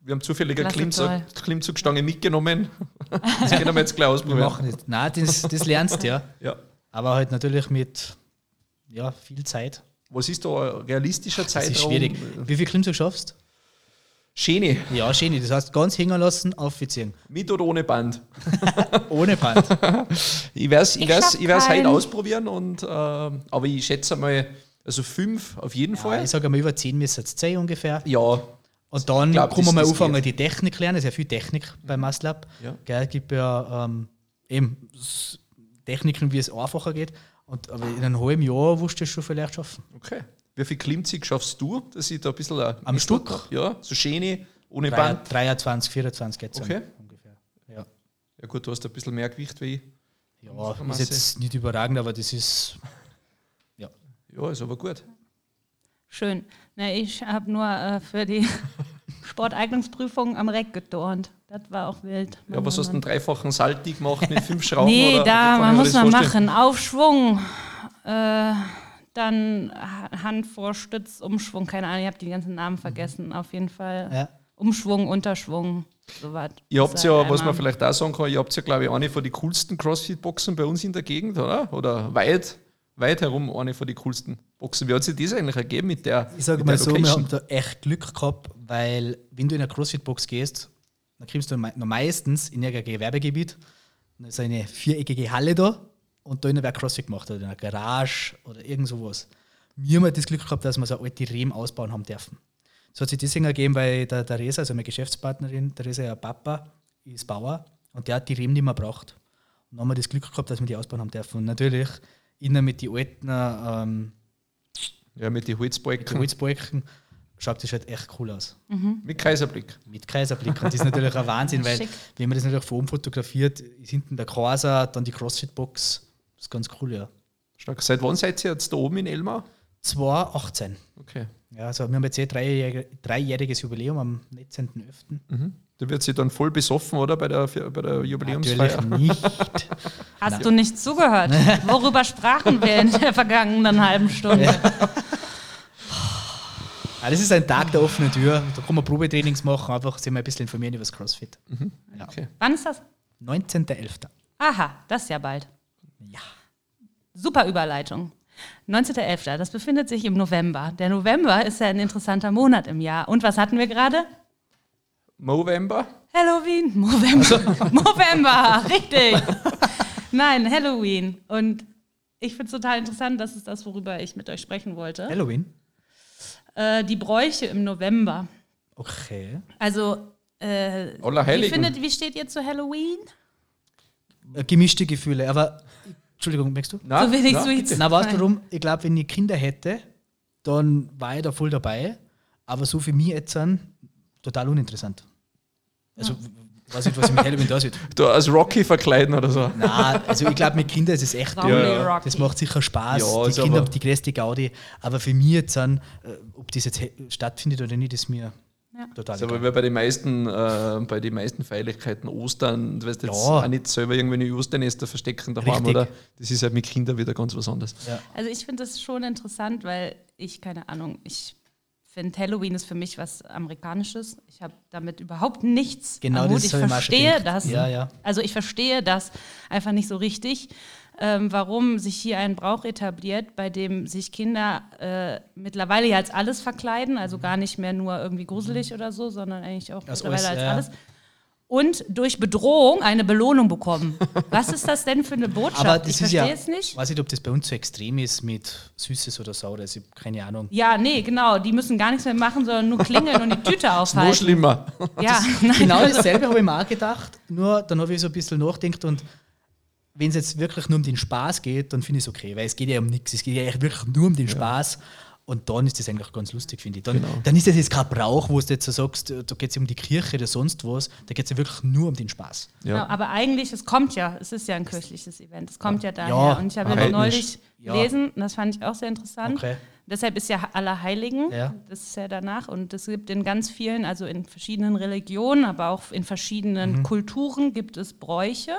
Wir haben zufällig eine Klimmzug. Klimmzugstange mitgenommen. Das können wir jetzt gleich Wir ausprobieren. machen das. Nein, das, das lernst du ja. Ja. Aber halt natürlich mit ja, viel Zeit. Was ist da ein realistischer Das Zeitraum? ist schwierig. Wie viel Klimmzug schaffst Schöne. Du? Ja, schön. Das heißt, ganz hängen lassen, aufziehen. Mit oder ohne Band? Ohne Band. Ich werde es ich Ich ich werd's heute ausprobieren, und, äh, aber ich schätze mal, also fünf auf jeden ja, Fall. ich sage mal, über 10 müssen es sein ungefähr. Ja, Und dann glaub, kann man mal anfangen, geht. die Technik lernen. Es ist ja viel Technik beim Muscle Up. Ja. Gell, Es gibt ja ähm, eben Techniken, wie es einfacher geht. Und, aber in einem halben Jahr wirst du das schon vielleicht schaffen. okay. Wie viel Klimmzug schaffst du, dass ich da ein bisschen äh, Am Stück? hab? Ja, so schöne, ohne Drei- Band. 23, 24 geht Okay. ungefähr. Ja. Ja gut, du hast ein bisschen mehr Gewicht wie ich. Ja, ist jetzt nicht überragend, aber das ist. Ja. Ja, ist aber gut. Schön. Na, ich habe nur äh, für die Sporteignungsprüfung am Reck geturnt. Das war auch wild. Ja, was hast du einen dreifachen Salti gemacht mit fünf Schrauben? Nee, oder? da, man muss man machen. Aufschwung, äh, dann Ha- Hand vor Stütz, Umschwung, keine Ahnung, ich habe die ganzen Namen vergessen. Auf jeden Fall. Ja. Umschwung, Unterschwung, sowas. Ihr habt ja, was man vielleicht auch sagen kann, ihr habt ja, glaube ich, eine von den coolsten Crossfit-Boxen bei uns in der Gegend, oder? Oder weit, weit herum eine von den coolsten Boxen. Wie hat sich das eigentlich ergeben mit der, Ich sage mal der so, wir Location? haben da echt Glück gehabt, weil wenn du in eine CrossFit-Box gehst, dann kriegst du noch meistens in irgendein Gewerbegebiet dann ist eine viereckige Halle da und da in wer CrossFit gemacht hat, in einer Garage oder irgend sowas. Wir haben halt das Glück gehabt, dass wir so alte Rehm ausbauen haben dürfen. Es hat sich deswegen ergeben, weil der Theresa, also meine Geschäftspartnerin, Theresa, ihr Papa, ist Bauer und der hat die Reben nicht mehr gebraucht. Und dann haben wir das Glück gehabt, dass wir die ausbauen haben dürfen. Und natürlich, innen mit den alten ähm, Ja, mit den Holzbalken. Holzbalken schaut das halt echt cool aus. Mit Kaiserblick. Mit Kaiserblick. Und das ist natürlich ein Wahnsinn, weil Schick. wenn man das natürlich von oben fotografiert, ist hinten der Corsa, dann die CrossFit-Box. Das ist ganz cool, ja. Stark. Seit wann seid ihr jetzt da oben in Elmau? 2018. Okay. Ja, also wir haben jetzt eh dreijährige, dreijähriges Jubiläum am 19.11. Mhm. Da wird sie dann voll besoffen, oder? Bei der, bei der Jubiläumsfeier. Natürlich nicht. Hast du nicht zugehört? Worüber sprachen wir in der vergangenen halben Stunde? Ah, das ist ein Tag der offenen Tür. Da kann man Probetrainings machen, einfach sich mal ein bisschen informieren über das CrossFit. Ja. Okay. Wann ist das? 19.11. Aha, das ist ja bald. Ja. Super Überleitung. 19.11., das befindet sich im November. Der November ist ja ein interessanter Monat im Jahr. Und was hatten wir gerade? Movember? Halloween. November. November, richtig. Nein, Halloween. Und ich finde es total interessant, das ist das, worüber ich mit euch sprechen wollte. Halloween? Äh, die Bräuche im November. Okay. Also, äh, wie, findet, wie steht ihr zu Halloween? Äh, Gemischte Gefühle, aber Entschuldigung, merkst du? Na, So wenig na, Sweets. Na, weißt du Nein. warum? Ich glaube, wenn ich Kinder hätte, dann war ich da voll dabei. Aber so für mich jetzt sind total uninteressant. Also, ich weiß nicht, was ich mit Halloween da sieht. Da als Rocky verkleiden oder so. Nein, also ich glaube, mit Kindern ist es echt Zombie ja. Das macht sicher Spaß. Ja, die Kinder haben die größte Gaudi. Aber für mich jetzt sind, äh, ob das jetzt stattfindet oder nicht, ist mir Ja. total Das ist aber wie bei den meisten, äh, bei den meisten Feierlichkeiten Ostern, du weißt jetzt Ja. auch nicht selber irgendwelche Osternester verstecken daheim, Richtig. oder? Das ist halt mit Kindern wieder ganz was anderes. Ja. Also ich finde das schon interessant, weil ich, keine Ahnung, ich finde Halloween ist für mich was Amerikanisches. Ich habe damit überhaupt nichts Genau am Hut. das Ich ich verstehe gedacht. das. Ja, ja. Also ich verstehe das einfach nicht so richtig, ähm, warum sich hier ein Brauch etabliert, bei dem sich Kinder äh, mittlerweile ja als alles verkleiden, also gar nicht mehr nur irgendwie gruselig oder so, sondern eigentlich auch Als mittlerweile als alles, ja. alles. Und durch Bedrohung eine Belohnung bekommen. Was ist das denn für eine Botschaft? Aber das ich ist ja, verstehe es nicht. weiß nicht, ob das bei uns so extrem ist mit Süßes oder Saures. Ich habe keine Ahnung. Ja, nee, genau. Die müssen gar nichts mehr machen, sondern nur klingeln und die Tüte aufhalten. schlimmer. Ja, nein, Genau dasselbe habe ich mir auch gedacht. Nur dann habe ich so ein bisschen nachgedacht und wenn es jetzt wirklich nur um den Spaß geht, dann finde ich es okay, weil es geht ja um nichts. Es geht ja wirklich nur um den Spaß. Und dann ist das eigentlich ganz lustig, finde ich. Dann, Genau. dann ist das jetzt kein Brauch, wo du jetzt so sagst, da geht es um die Kirche oder sonst was. Da geht es ja wirklich nur um den Spaß. Genau, Ja. aber eigentlich, es kommt ja, es ist ja ein kirchliches Event, es kommt ja daher. Ja, und ich habe jetzt neulich Ja. gelesen, und das fand ich auch sehr interessant. Okay. Deshalb ist ja Allerheiligen, Ja. das ist ja danach. Und es gibt in ganz vielen, also in verschiedenen Religionen, aber auch in verschiedenen Mhm. Kulturen gibt es Bräuche,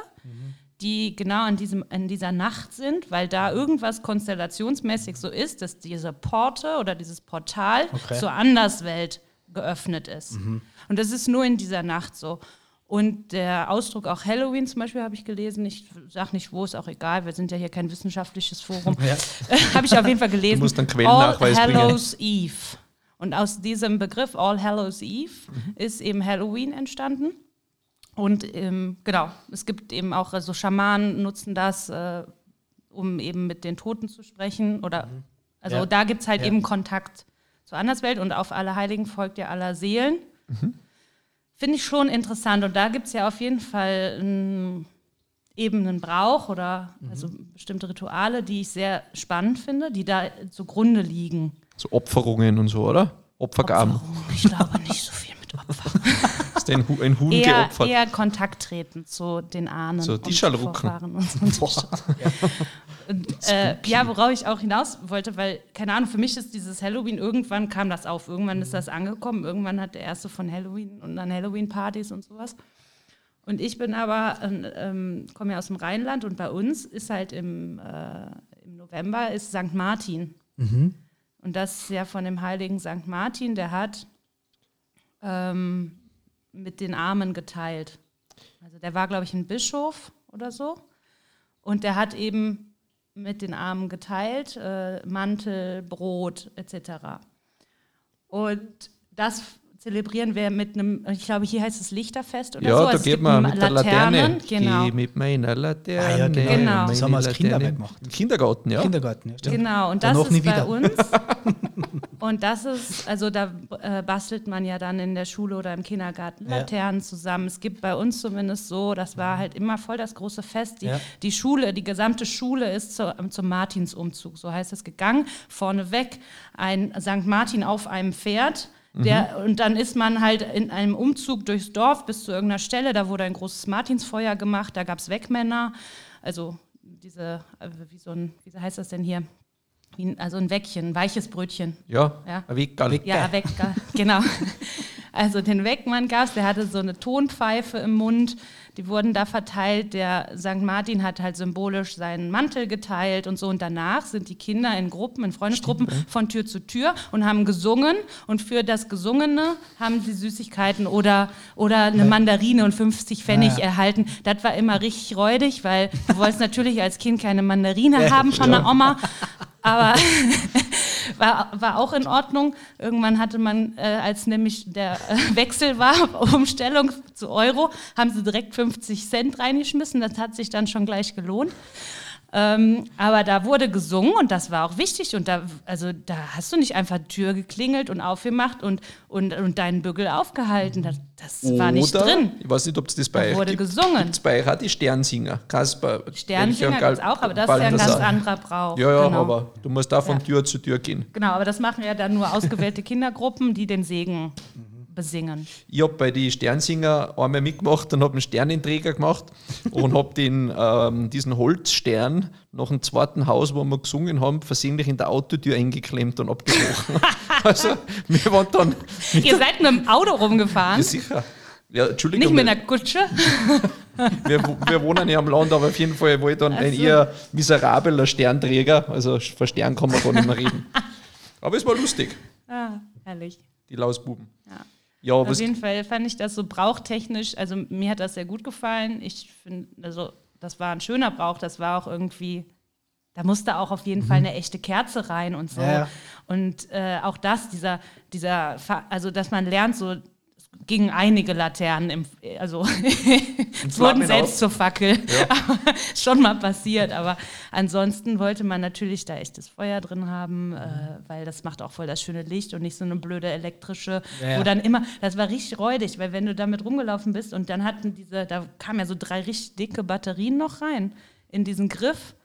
die genau an, diesem, an dieser Nacht sind, weil da irgendwas konstellationsmäßig so ist, dass diese Porte oder dieses Portal Okay. zur Anderswelt geöffnet ist. Und das ist nur in dieser Nacht so. Und der Ausdruck auch Halloween zum Beispiel habe ich gelesen. Ich sage nicht wo, ist auch egal. Wir sind ja hier kein wissenschaftliches Forum. Ja. habe ich auf jeden Fall gelesen. Du musst All Quellennachweis bringen. Hallows Eve. Und aus diesem Begriff All Hallows Eve Mhm. ist eben Halloween entstanden. Und ähm, genau, es gibt eben auch, also Schamanen nutzen das, äh, um eben mit den Toten zu sprechen. Oder also Ja. da gibt es halt Ja. eben Kontakt zur Anderswelt und auf Allerheiligen folgt ja aller Seelen. Mhm. Finde ich schon interessant. Und da gibt es ja auf jeden Fall ähm, eben einen Brauch oder Mhm. also bestimmte Rituale, die ich sehr spannend finde, die da zugrunde liegen. So Opferungen und so, oder? Opfergaben. Opferung. Ich glaube nicht so viel mit Opfer. Hast ein, Hu- ein Huhn eher, geopfert? eher Kontakt treten zu den Ahnen So und Tischalrucken. Vorfahren und so. und, äh, ja, worauf ich auch hinaus wollte, weil, keine Ahnung, für mich ist dieses Halloween, irgendwann kam das auf, irgendwann ist das angekommen, irgendwann hat der erste von Halloween und dann Halloween-Partys und sowas. Und ich bin aber, äh, ähm, komme ja aus dem Rheinland und bei uns ist halt im, äh, im November ist St. Martin. Und das ist ja von dem heiligen St. Martin, der hat ähm, mit den Armen geteilt. Also der war, glaube ich, ein Bischof oder so. Und der hat eben mit den Armen geteilt, äh, Mantel, Brot etc. Und das, zelebrieren wir mit einem, ich glaube, hier heißt es Lichterfest oder Ja, so. da Also es geht gibt man mit der Laterne. Genau. Geh mit meiner Laterne. Ah, ja, genau. Genau. Das haben wir als Kinder gemacht. Kindergarten, ja. Kindergarten, ja, stimmt. Genau, und das Danach ist bei uns. Und das ist, also da äh, bastelt man ja dann in der Schule oder im Kindergarten Ja. Laternen zusammen. Es gibt bei uns zumindest so, das war halt immer voll das große Fest. Die, Ja. die Schule, die gesamte Schule ist zu, zum Martinsumzug, so heißt es gegangen. Vorneweg ein St. Martin auf einem Pferd. Der, Und dann ist man halt in einem Umzug durchs Dorf bis zu irgendeiner Stelle. Da wurde ein großes Martinsfeuer gemacht. Da gab es Wegmänner. Also diese, äh, wie so ein, wie heißt das denn hier? Ein, also ein Weckchen, ein weiches Brötchen. Ja, Ja. ein Weggal. Ja, weg, genau. Also den Weckmann gab es, der hatte so eine Tonpfeife im Mund, die wurden da verteilt. Der St. Martin hat halt symbolisch seinen Mantel geteilt und so. Und danach sind die Kinder in Gruppen, in Freundesgruppen von Tür zu Tür und haben gesungen. Und für das Gesungene haben sie Süßigkeiten oder, oder eine Mandarine und 50 Pfennig Ja. erhalten. Das war immer richtig räudig, weil du wolltest natürlich als Kind keine Mandarine haben von der Oma. Aber war, war auch in Ordnung. Irgendwann hatte man, äh, als nämlich der äh, Wechsel war, Umstellung zu Euro, haben sie direkt 50 Cent reingeschmissen. Das hat sich dann schon gleich gelohnt. Ähm, aber da wurde gesungen und das war auch wichtig. Und da, also, da hast du nicht einfach Tür geklingelt und aufgemacht und, und, und deinen Bügel aufgehalten. Das, das war nicht Oder, drin. Ich weiß nicht, ob es das bei Da wurde gibt. gesungen. Gibt's bei auch die Sternsinger? Kasper. Sternsinger gibt es auch, aber das ist ja ein ganz anderer Brauch. Ja, ja, Genau. aber du musst da von Ja. Tür zu Tür gehen. Genau, aber das machen ja dann nur ausgewählte Kindergruppen, die den Segen besingen. Ich habe bei den Sternsinger einmal mitgemacht und habe einen Sternenträger gemacht und habe den, ähm, diesen Holzstern nach dem zweiten Haus, wo wir gesungen haben, versehentlich in der Autotür eingeklemmt und abgebrochen. also, wir waren dann. Ihr seid mit dem Auto rumgefahren, Ja, sicher. Ja, Entschuldigung, nicht mit einer Kutsche. wir, wir wohnen ja am Land, aber auf jeden Fall war ich dann ein Ach so. eher miserabler Sternträger. Also von Stern kann man gar nicht mehr reden. Aber es war lustig, Ah, herrlich. die Lausbuben. Ja. Auf jeden Fall fand ich das so brauchtechnisch, also mir hat das sehr gut gefallen. Ich finde, also das war ein schöner Brauch, das war auch irgendwie, da musste auch auf jeden Fall eine echte Kerze rein und so. Ja, ja. Und äh, auch das, dieser, dieser, also dass man lernt, so gingen einige Laternen, im, also wurden selbst aus. zur Fackel, aber schon mal passiert. Aber ansonsten wollte man natürlich da echtes Feuer drin haben, äh, weil das macht auch voll das schöne Licht und nicht so eine blöde elektrische, Ja, ja. wo dann immer, das war richtig räudig, weil wenn du damit rumgelaufen bist und dann hatten diese, da kamen ja so drei richtig dicke Batterien noch rein in diesen Griff.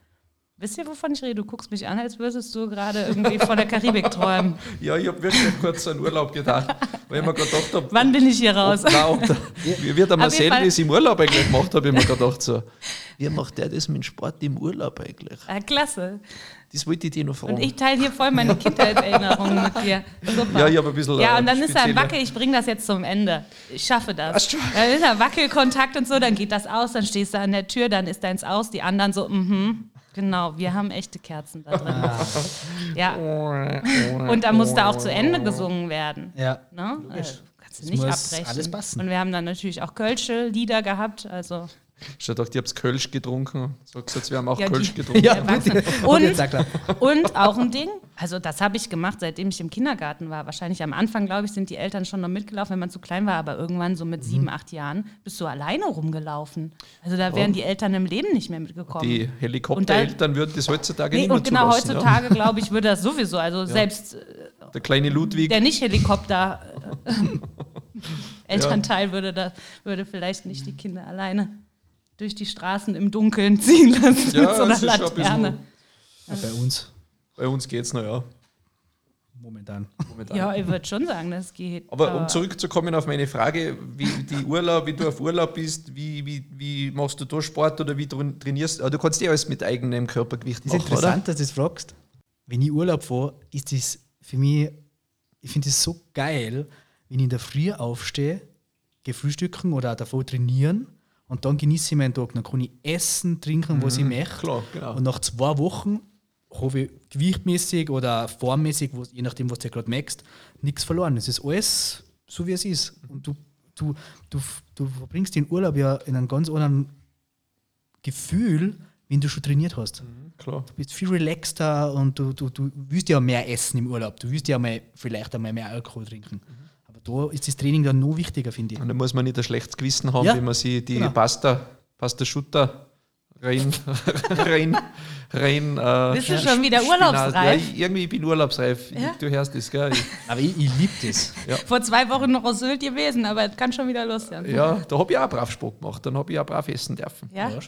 Wisst ihr, wovon ich rede? Du guckst mich an, als würdest du gerade irgendwie von der Karibik träumen. ja, ich habe wirklich kurz an Urlaub gedacht, weil ich mir gedacht habe, Wann bin ich hier raus? Nein, ob wie wird der Marcel das im Urlaub eigentlich gemacht, habe ich mir gedacht so. Wie macht der das mit dem Sport im Urlaub eigentlich? Ah, klasse. Das wollte ich dir noch fragen. Und ich teile hier voll meine Kindheitserinnerungen mit dir. Super. Ja, ich habe ein bisschen, Ja, äh, und dann ist da ein spezielle- Wackel, ich bringe das jetzt zum Ende. Ich schaffe das. Ach. Dann ist da Wackelkontakt und so, dann geht das aus, dann stehst du an der Tür, dann ist deins aus, die anderen so, mhm. Genau, wir haben echte Kerzen da drin. Ah. Ja. Und da musste auch zu Ende gesungen werden. Ja. Ne? Äh, kannst du nicht abbrechen. alles passen. Und wir haben dann natürlich auch Kölsche Lieder gehabt. Also Ich habe gedacht, ich habe Kölsch getrunken. So gesagt, wir haben auch Ja, die- Kölsch getrunken. Ja. Und-. Und auch ein Ding, also das habe ich gemacht, seitdem ich im Kindergarten war. Wahrscheinlich am Anfang, glaube ich, sind die Eltern schon noch mitgelaufen, wenn man zu klein war, aber irgendwann so Mhm. mit sieben, acht Jahren bist du alleine rumgelaufen. Also da wären die Eltern im Leben nicht mehr mitgekommen. Die Helikoptereltern würden das heutzutage nee, nicht mehr und genau zulassen. heutzutage, glaube ich, würde das sowieso, also selbst äh, Ja? Der kleine Ludwig, der nicht Helikopter äh, Elternteil würde, da, würde vielleicht nicht die Kinder alleine durch die Straßen im Dunkeln ziehen lassen Ja, mit so einer schon ein Laterne. Ja, bei uns bei uns geht es noch, ja. momentan. Momentan. Ja, ich würde schon sagen, das geht. Aber um zurückzukommen auf meine Frage, wie die Urlaub, wie du auf Urlaub bist, wie, wie, wie machst du da Sport oder wie du trainierst? Aber du kannst eh alles mit eigenem Körpergewicht Das ist machen, oder? interessant, dass du das fragst. Wenn ich Urlaub fahre, ist das für mich, ich finde das so geil, wenn ich in der Früh aufstehe, gehe frühstücken oder auch davor trainieren und dann genieße ich meinen Tag. Dann kann ich essen, trinken, was ich möchte. Klar, genau. Und nach zwei Wochen habe ich gewichtmäßig oder formmäßig, je nachdem, was du gerade merkst, nichts verloren. Es ist alles so, wie es ist. Und du, du, du, du verbringst den Urlaub ja in einem ganz anderen Gefühl, wenn du schon trainiert hast. Klar. Du bist viel relaxter und du, du, du willst ja mehr essen im Urlaub. Du willst ja mal, vielleicht einmal mehr Alkohol trinken. Aber Da ist das Training dann noch wichtiger, finde ich. Und da muss man nicht ein schlechtes Gewissen haben, Ja, wenn man sich die genau. Pasta, Pasta Schutter rein, rein, rein. Äh, Bist du schon wieder urlaubsreif? Ja, ich- irgendwie bin ich urlaubsreif. Ja? Du hörst das, gell? Ich, Aber ich, ich liebe das. Vor zwei Wochen noch aus Sylt gewesen, aber es kann schon wieder los sein. ja, da habe ich auch brav Sport gemacht. Dann habe ich auch brav essen dürfen. Ja? Ja,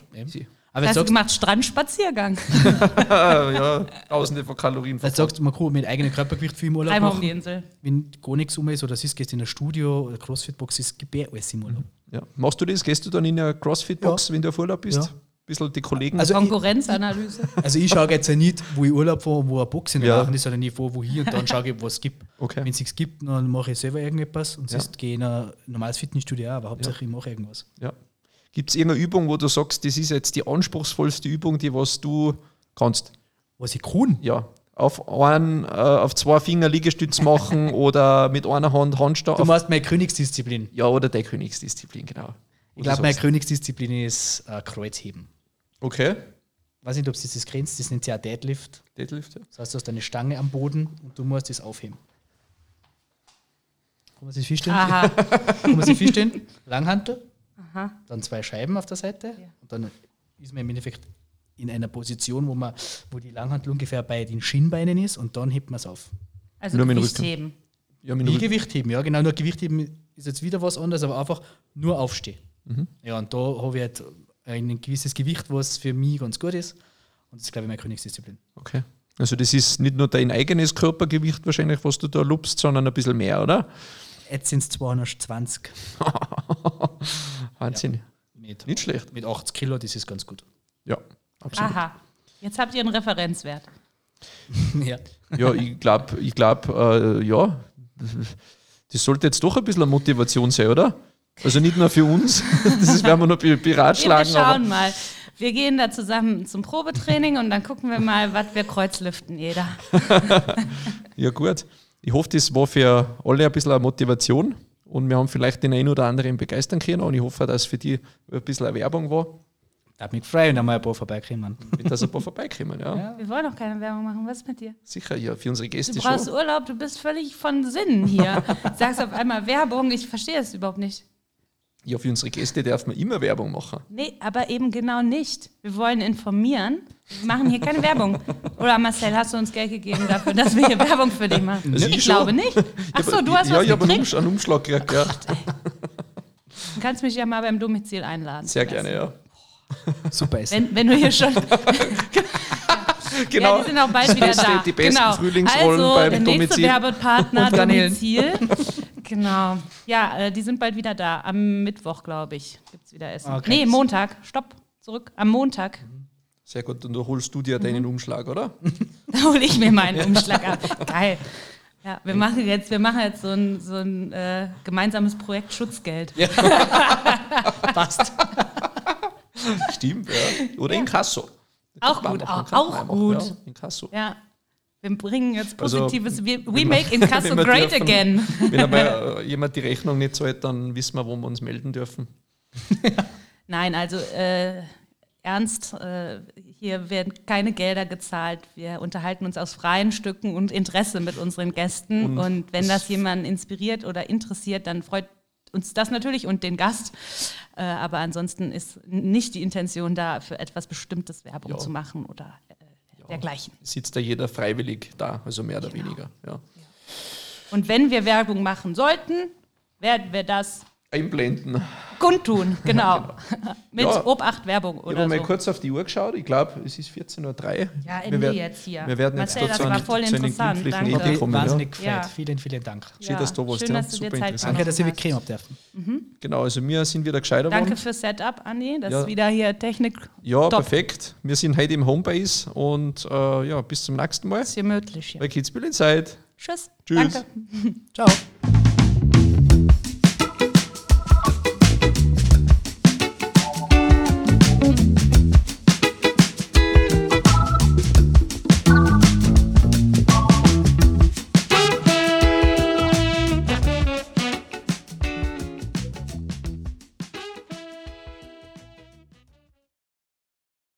Aber Hast du gemacht Strandspaziergang? ja, tausende von Kalorien. jetzt sagst du, man kann mit eigenem Körpergewicht viel im Urlaub Einmal um die machen. Insel. Wenn gar nichts um ist oder es ist, gehst du in ein Studio oder Crossfit-Box, es gibt eh alles im Urlaub. Ja. Machst du das? Gehst du dann in eine Crossfit-Box, wenn du auf Urlaub bist? Ja. Ein bisschen die Kollegen. Also ich, Konkurrenzanalyse. also ich schaue jetzt ja nicht, wo ich Urlaub fahre, wo eine Box in der Ja. Lachen ist, sondern ich fahre wohin und dann schaue ich, was es gibt. Okay. Wenn es nichts gibt, dann mache ich selber irgendetwas und Ja. sonst gehe ich in ein normales Fitnessstudio auch, aber hauptsächlich ich mache irgendwas. Ja. Gibt es irgendeine Übung, wo du sagst, das ist jetzt die anspruchsvollste Übung, die was du kannst? Was ich kann, Ja. Auf, einen, äh, auf zwei Finger Liegestütz machen oder mit einer Hand Handstand. du machst meine Königsdisziplin. ja, oder der Königsdisziplin, genau. Ich glaube, meine Königsdisziplin ist äh, Kreuzheben. Okay. weiß nicht, ob Sie das kennst, das nennt sich auch Deadlift. Deadlift, ja. Das heißt, du hast eine Stange am Boden und du musst das aufheben. Kann man sich vorstellen? Aha. Kann man sich vorstellen? Langhantel, Aha. dann zwei Scheiben auf der Seite Ja. und dann ist man im Endeffekt in einer Position, wo, man, wo die Langhantel ungefähr bei den Schienbeinen ist und dann hebt man es auf. Also Nur mit dem Gewichtheben. ja mit Wie dem Rücken. Gewicht heben, ja genau, nur Gewicht heben ist jetzt wieder was anderes, aber einfach nur aufstehen. Mhm. Ja, und da habe ich halt ein gewisses Gewicht, was für mich ganz gut ist. Und das ist, glaube ich, meine Königsdisziplin. Okay. Also das ist nicht nur dein eigenes Körpergewicht wahrscheinlich, was du da lupst, sondern ein bisschen mehr, oder? Jetzt sind es 220 Wahnsinn. mit, Nicht schlecht. mit 80 Kilo, das ist ganz gut. Ja, absolut. Aha. Jetzt habt ihr einen Referenzwert. ja. Ja, ich glaube, ich glaub, äh, ja, das sollte jetzt doch ein bisschen eine Motivation sein, oder? Also nicht nur für uns, das werden wir noch be- Wir beratschlagen, aber schauen mal. Wir gehen da zusammen zum Probetraining und dann gucken wir mal, was wir kreuzlüften jeder. ja gut. Ich hoffe, das war für alle ein bisschen eine Motivation und wir haben vielleicht den einen oder anderen begeistern können und ich hoffe, dass für die ein bisschen eine Werbung war, Da mich gefreut, wenn einmal ein paar vorbeikommen. dass ein paar vorbeikommen. Ja. Ja. Wir wollen doch keine Werbung machen. Was ist mit dir? Sicher, ja, für unsere Gäste Du brauchst schon. Urlaub, du bist völlig von Sinnen hier. Sagst auf einmal Werbung, ich verstehe es überhaupt nicht. Ja, für unsere Gäste darf man immer Werbung machen. Nee, aber eben genau nicht. Wir wollen informieren. Wir machen hier keine Werbung. Oder Marcel, hast du uns Geld gegeben dafür, dass wir hier Werbung für dich machen? Also ich ich schon. glaube nicht. Ach so, du hast ja, was ich habe einen, gekriegt. Umsch einen Umschlag gekriegt, ja. Du kannst mich ja mal beim Domizil einladen. Sehr gerne, ja. Super ist. Wenn, wenn du hier schon. Genau. Ja, die sind auch bald Das wieder da. Die besten genau. Frühlingsrollen also, beim der nächste Domizil. Werbepartner. Domizil. genau. Ja, äh, die sind bald wieder da. Am Mittwoch, glaube ich, gibt es wieder Essen. Okay. Nee, Montag. Stopp. Zurück. Am Montag Sehr gut, und da holst du dir deinen Umschlag, oder? Da hole ich mir meinen Umschlag ab. Geil. Ja, wir machen jetzt, wir machen jetzt so ein, so ein äh, gemeinsames Projekt Schutzgeld. Passt. Stimmt, ja. Oder in Kasso. Auch gut, auch, auch gut. Ja, in Kasso. Ja. Wir bringen jetzt Also, Positives. wir, we wenn make Inkasso great dürfen. again. Wenn aber äh, jemand die Rechnung nicht zahlt, dann wissen wir, wo wir uns melden dürfen. Nein, also äh, ernst, äh, hier werden keine Gelder gezahlt. Wir unterhalten uns aus freien Stücken und Interesse mit unseren Gästen. Und Und, wenn das- jemanden inspiriert oder interessiert, dann freut uns das natürlich und den Gast. Äh, aber ansonsten ist nicht die Intention da, für etwas Bestimmtes Werbung Ja. zu machen oder dergleichen. Sitzt da jeder freiwillig da, also mehr oder Genau. weniger. Ja. Und wenn wir Werbung machen sollten, werden wir das Einblenden. kundtun, genau. Mit Ja. Obacht Werbung Ich oder habe mal so. kurz auf die Uhr geschaut. Ich glaube, es ist 14.03 Uhr. Ja, Wir Ende werden- jetzt hier. Wir werden jetzt Marcel, da das zu war voll interessant. Danke. Hat mich kommen. wahnsinnig Ja. Ja. Vielen, vielen Dank. Schön, dass du was schön, dran. dass du dir Super Zeit interessant. Danke, dass ich genommen mit Creme dürfen. Genau, also wir sind wieder gescheiter Danke geworden. fürs Setup, Andi. Das Ja. ist wieder hier Technik. Ja, Top. perfekt. Wir sind heute im Homebase und äh, ja, bis zum nächsten Mal hier möglich hier. bei Kitzbühel Inside. Tschüss. Tschüss. Danke. Ciao.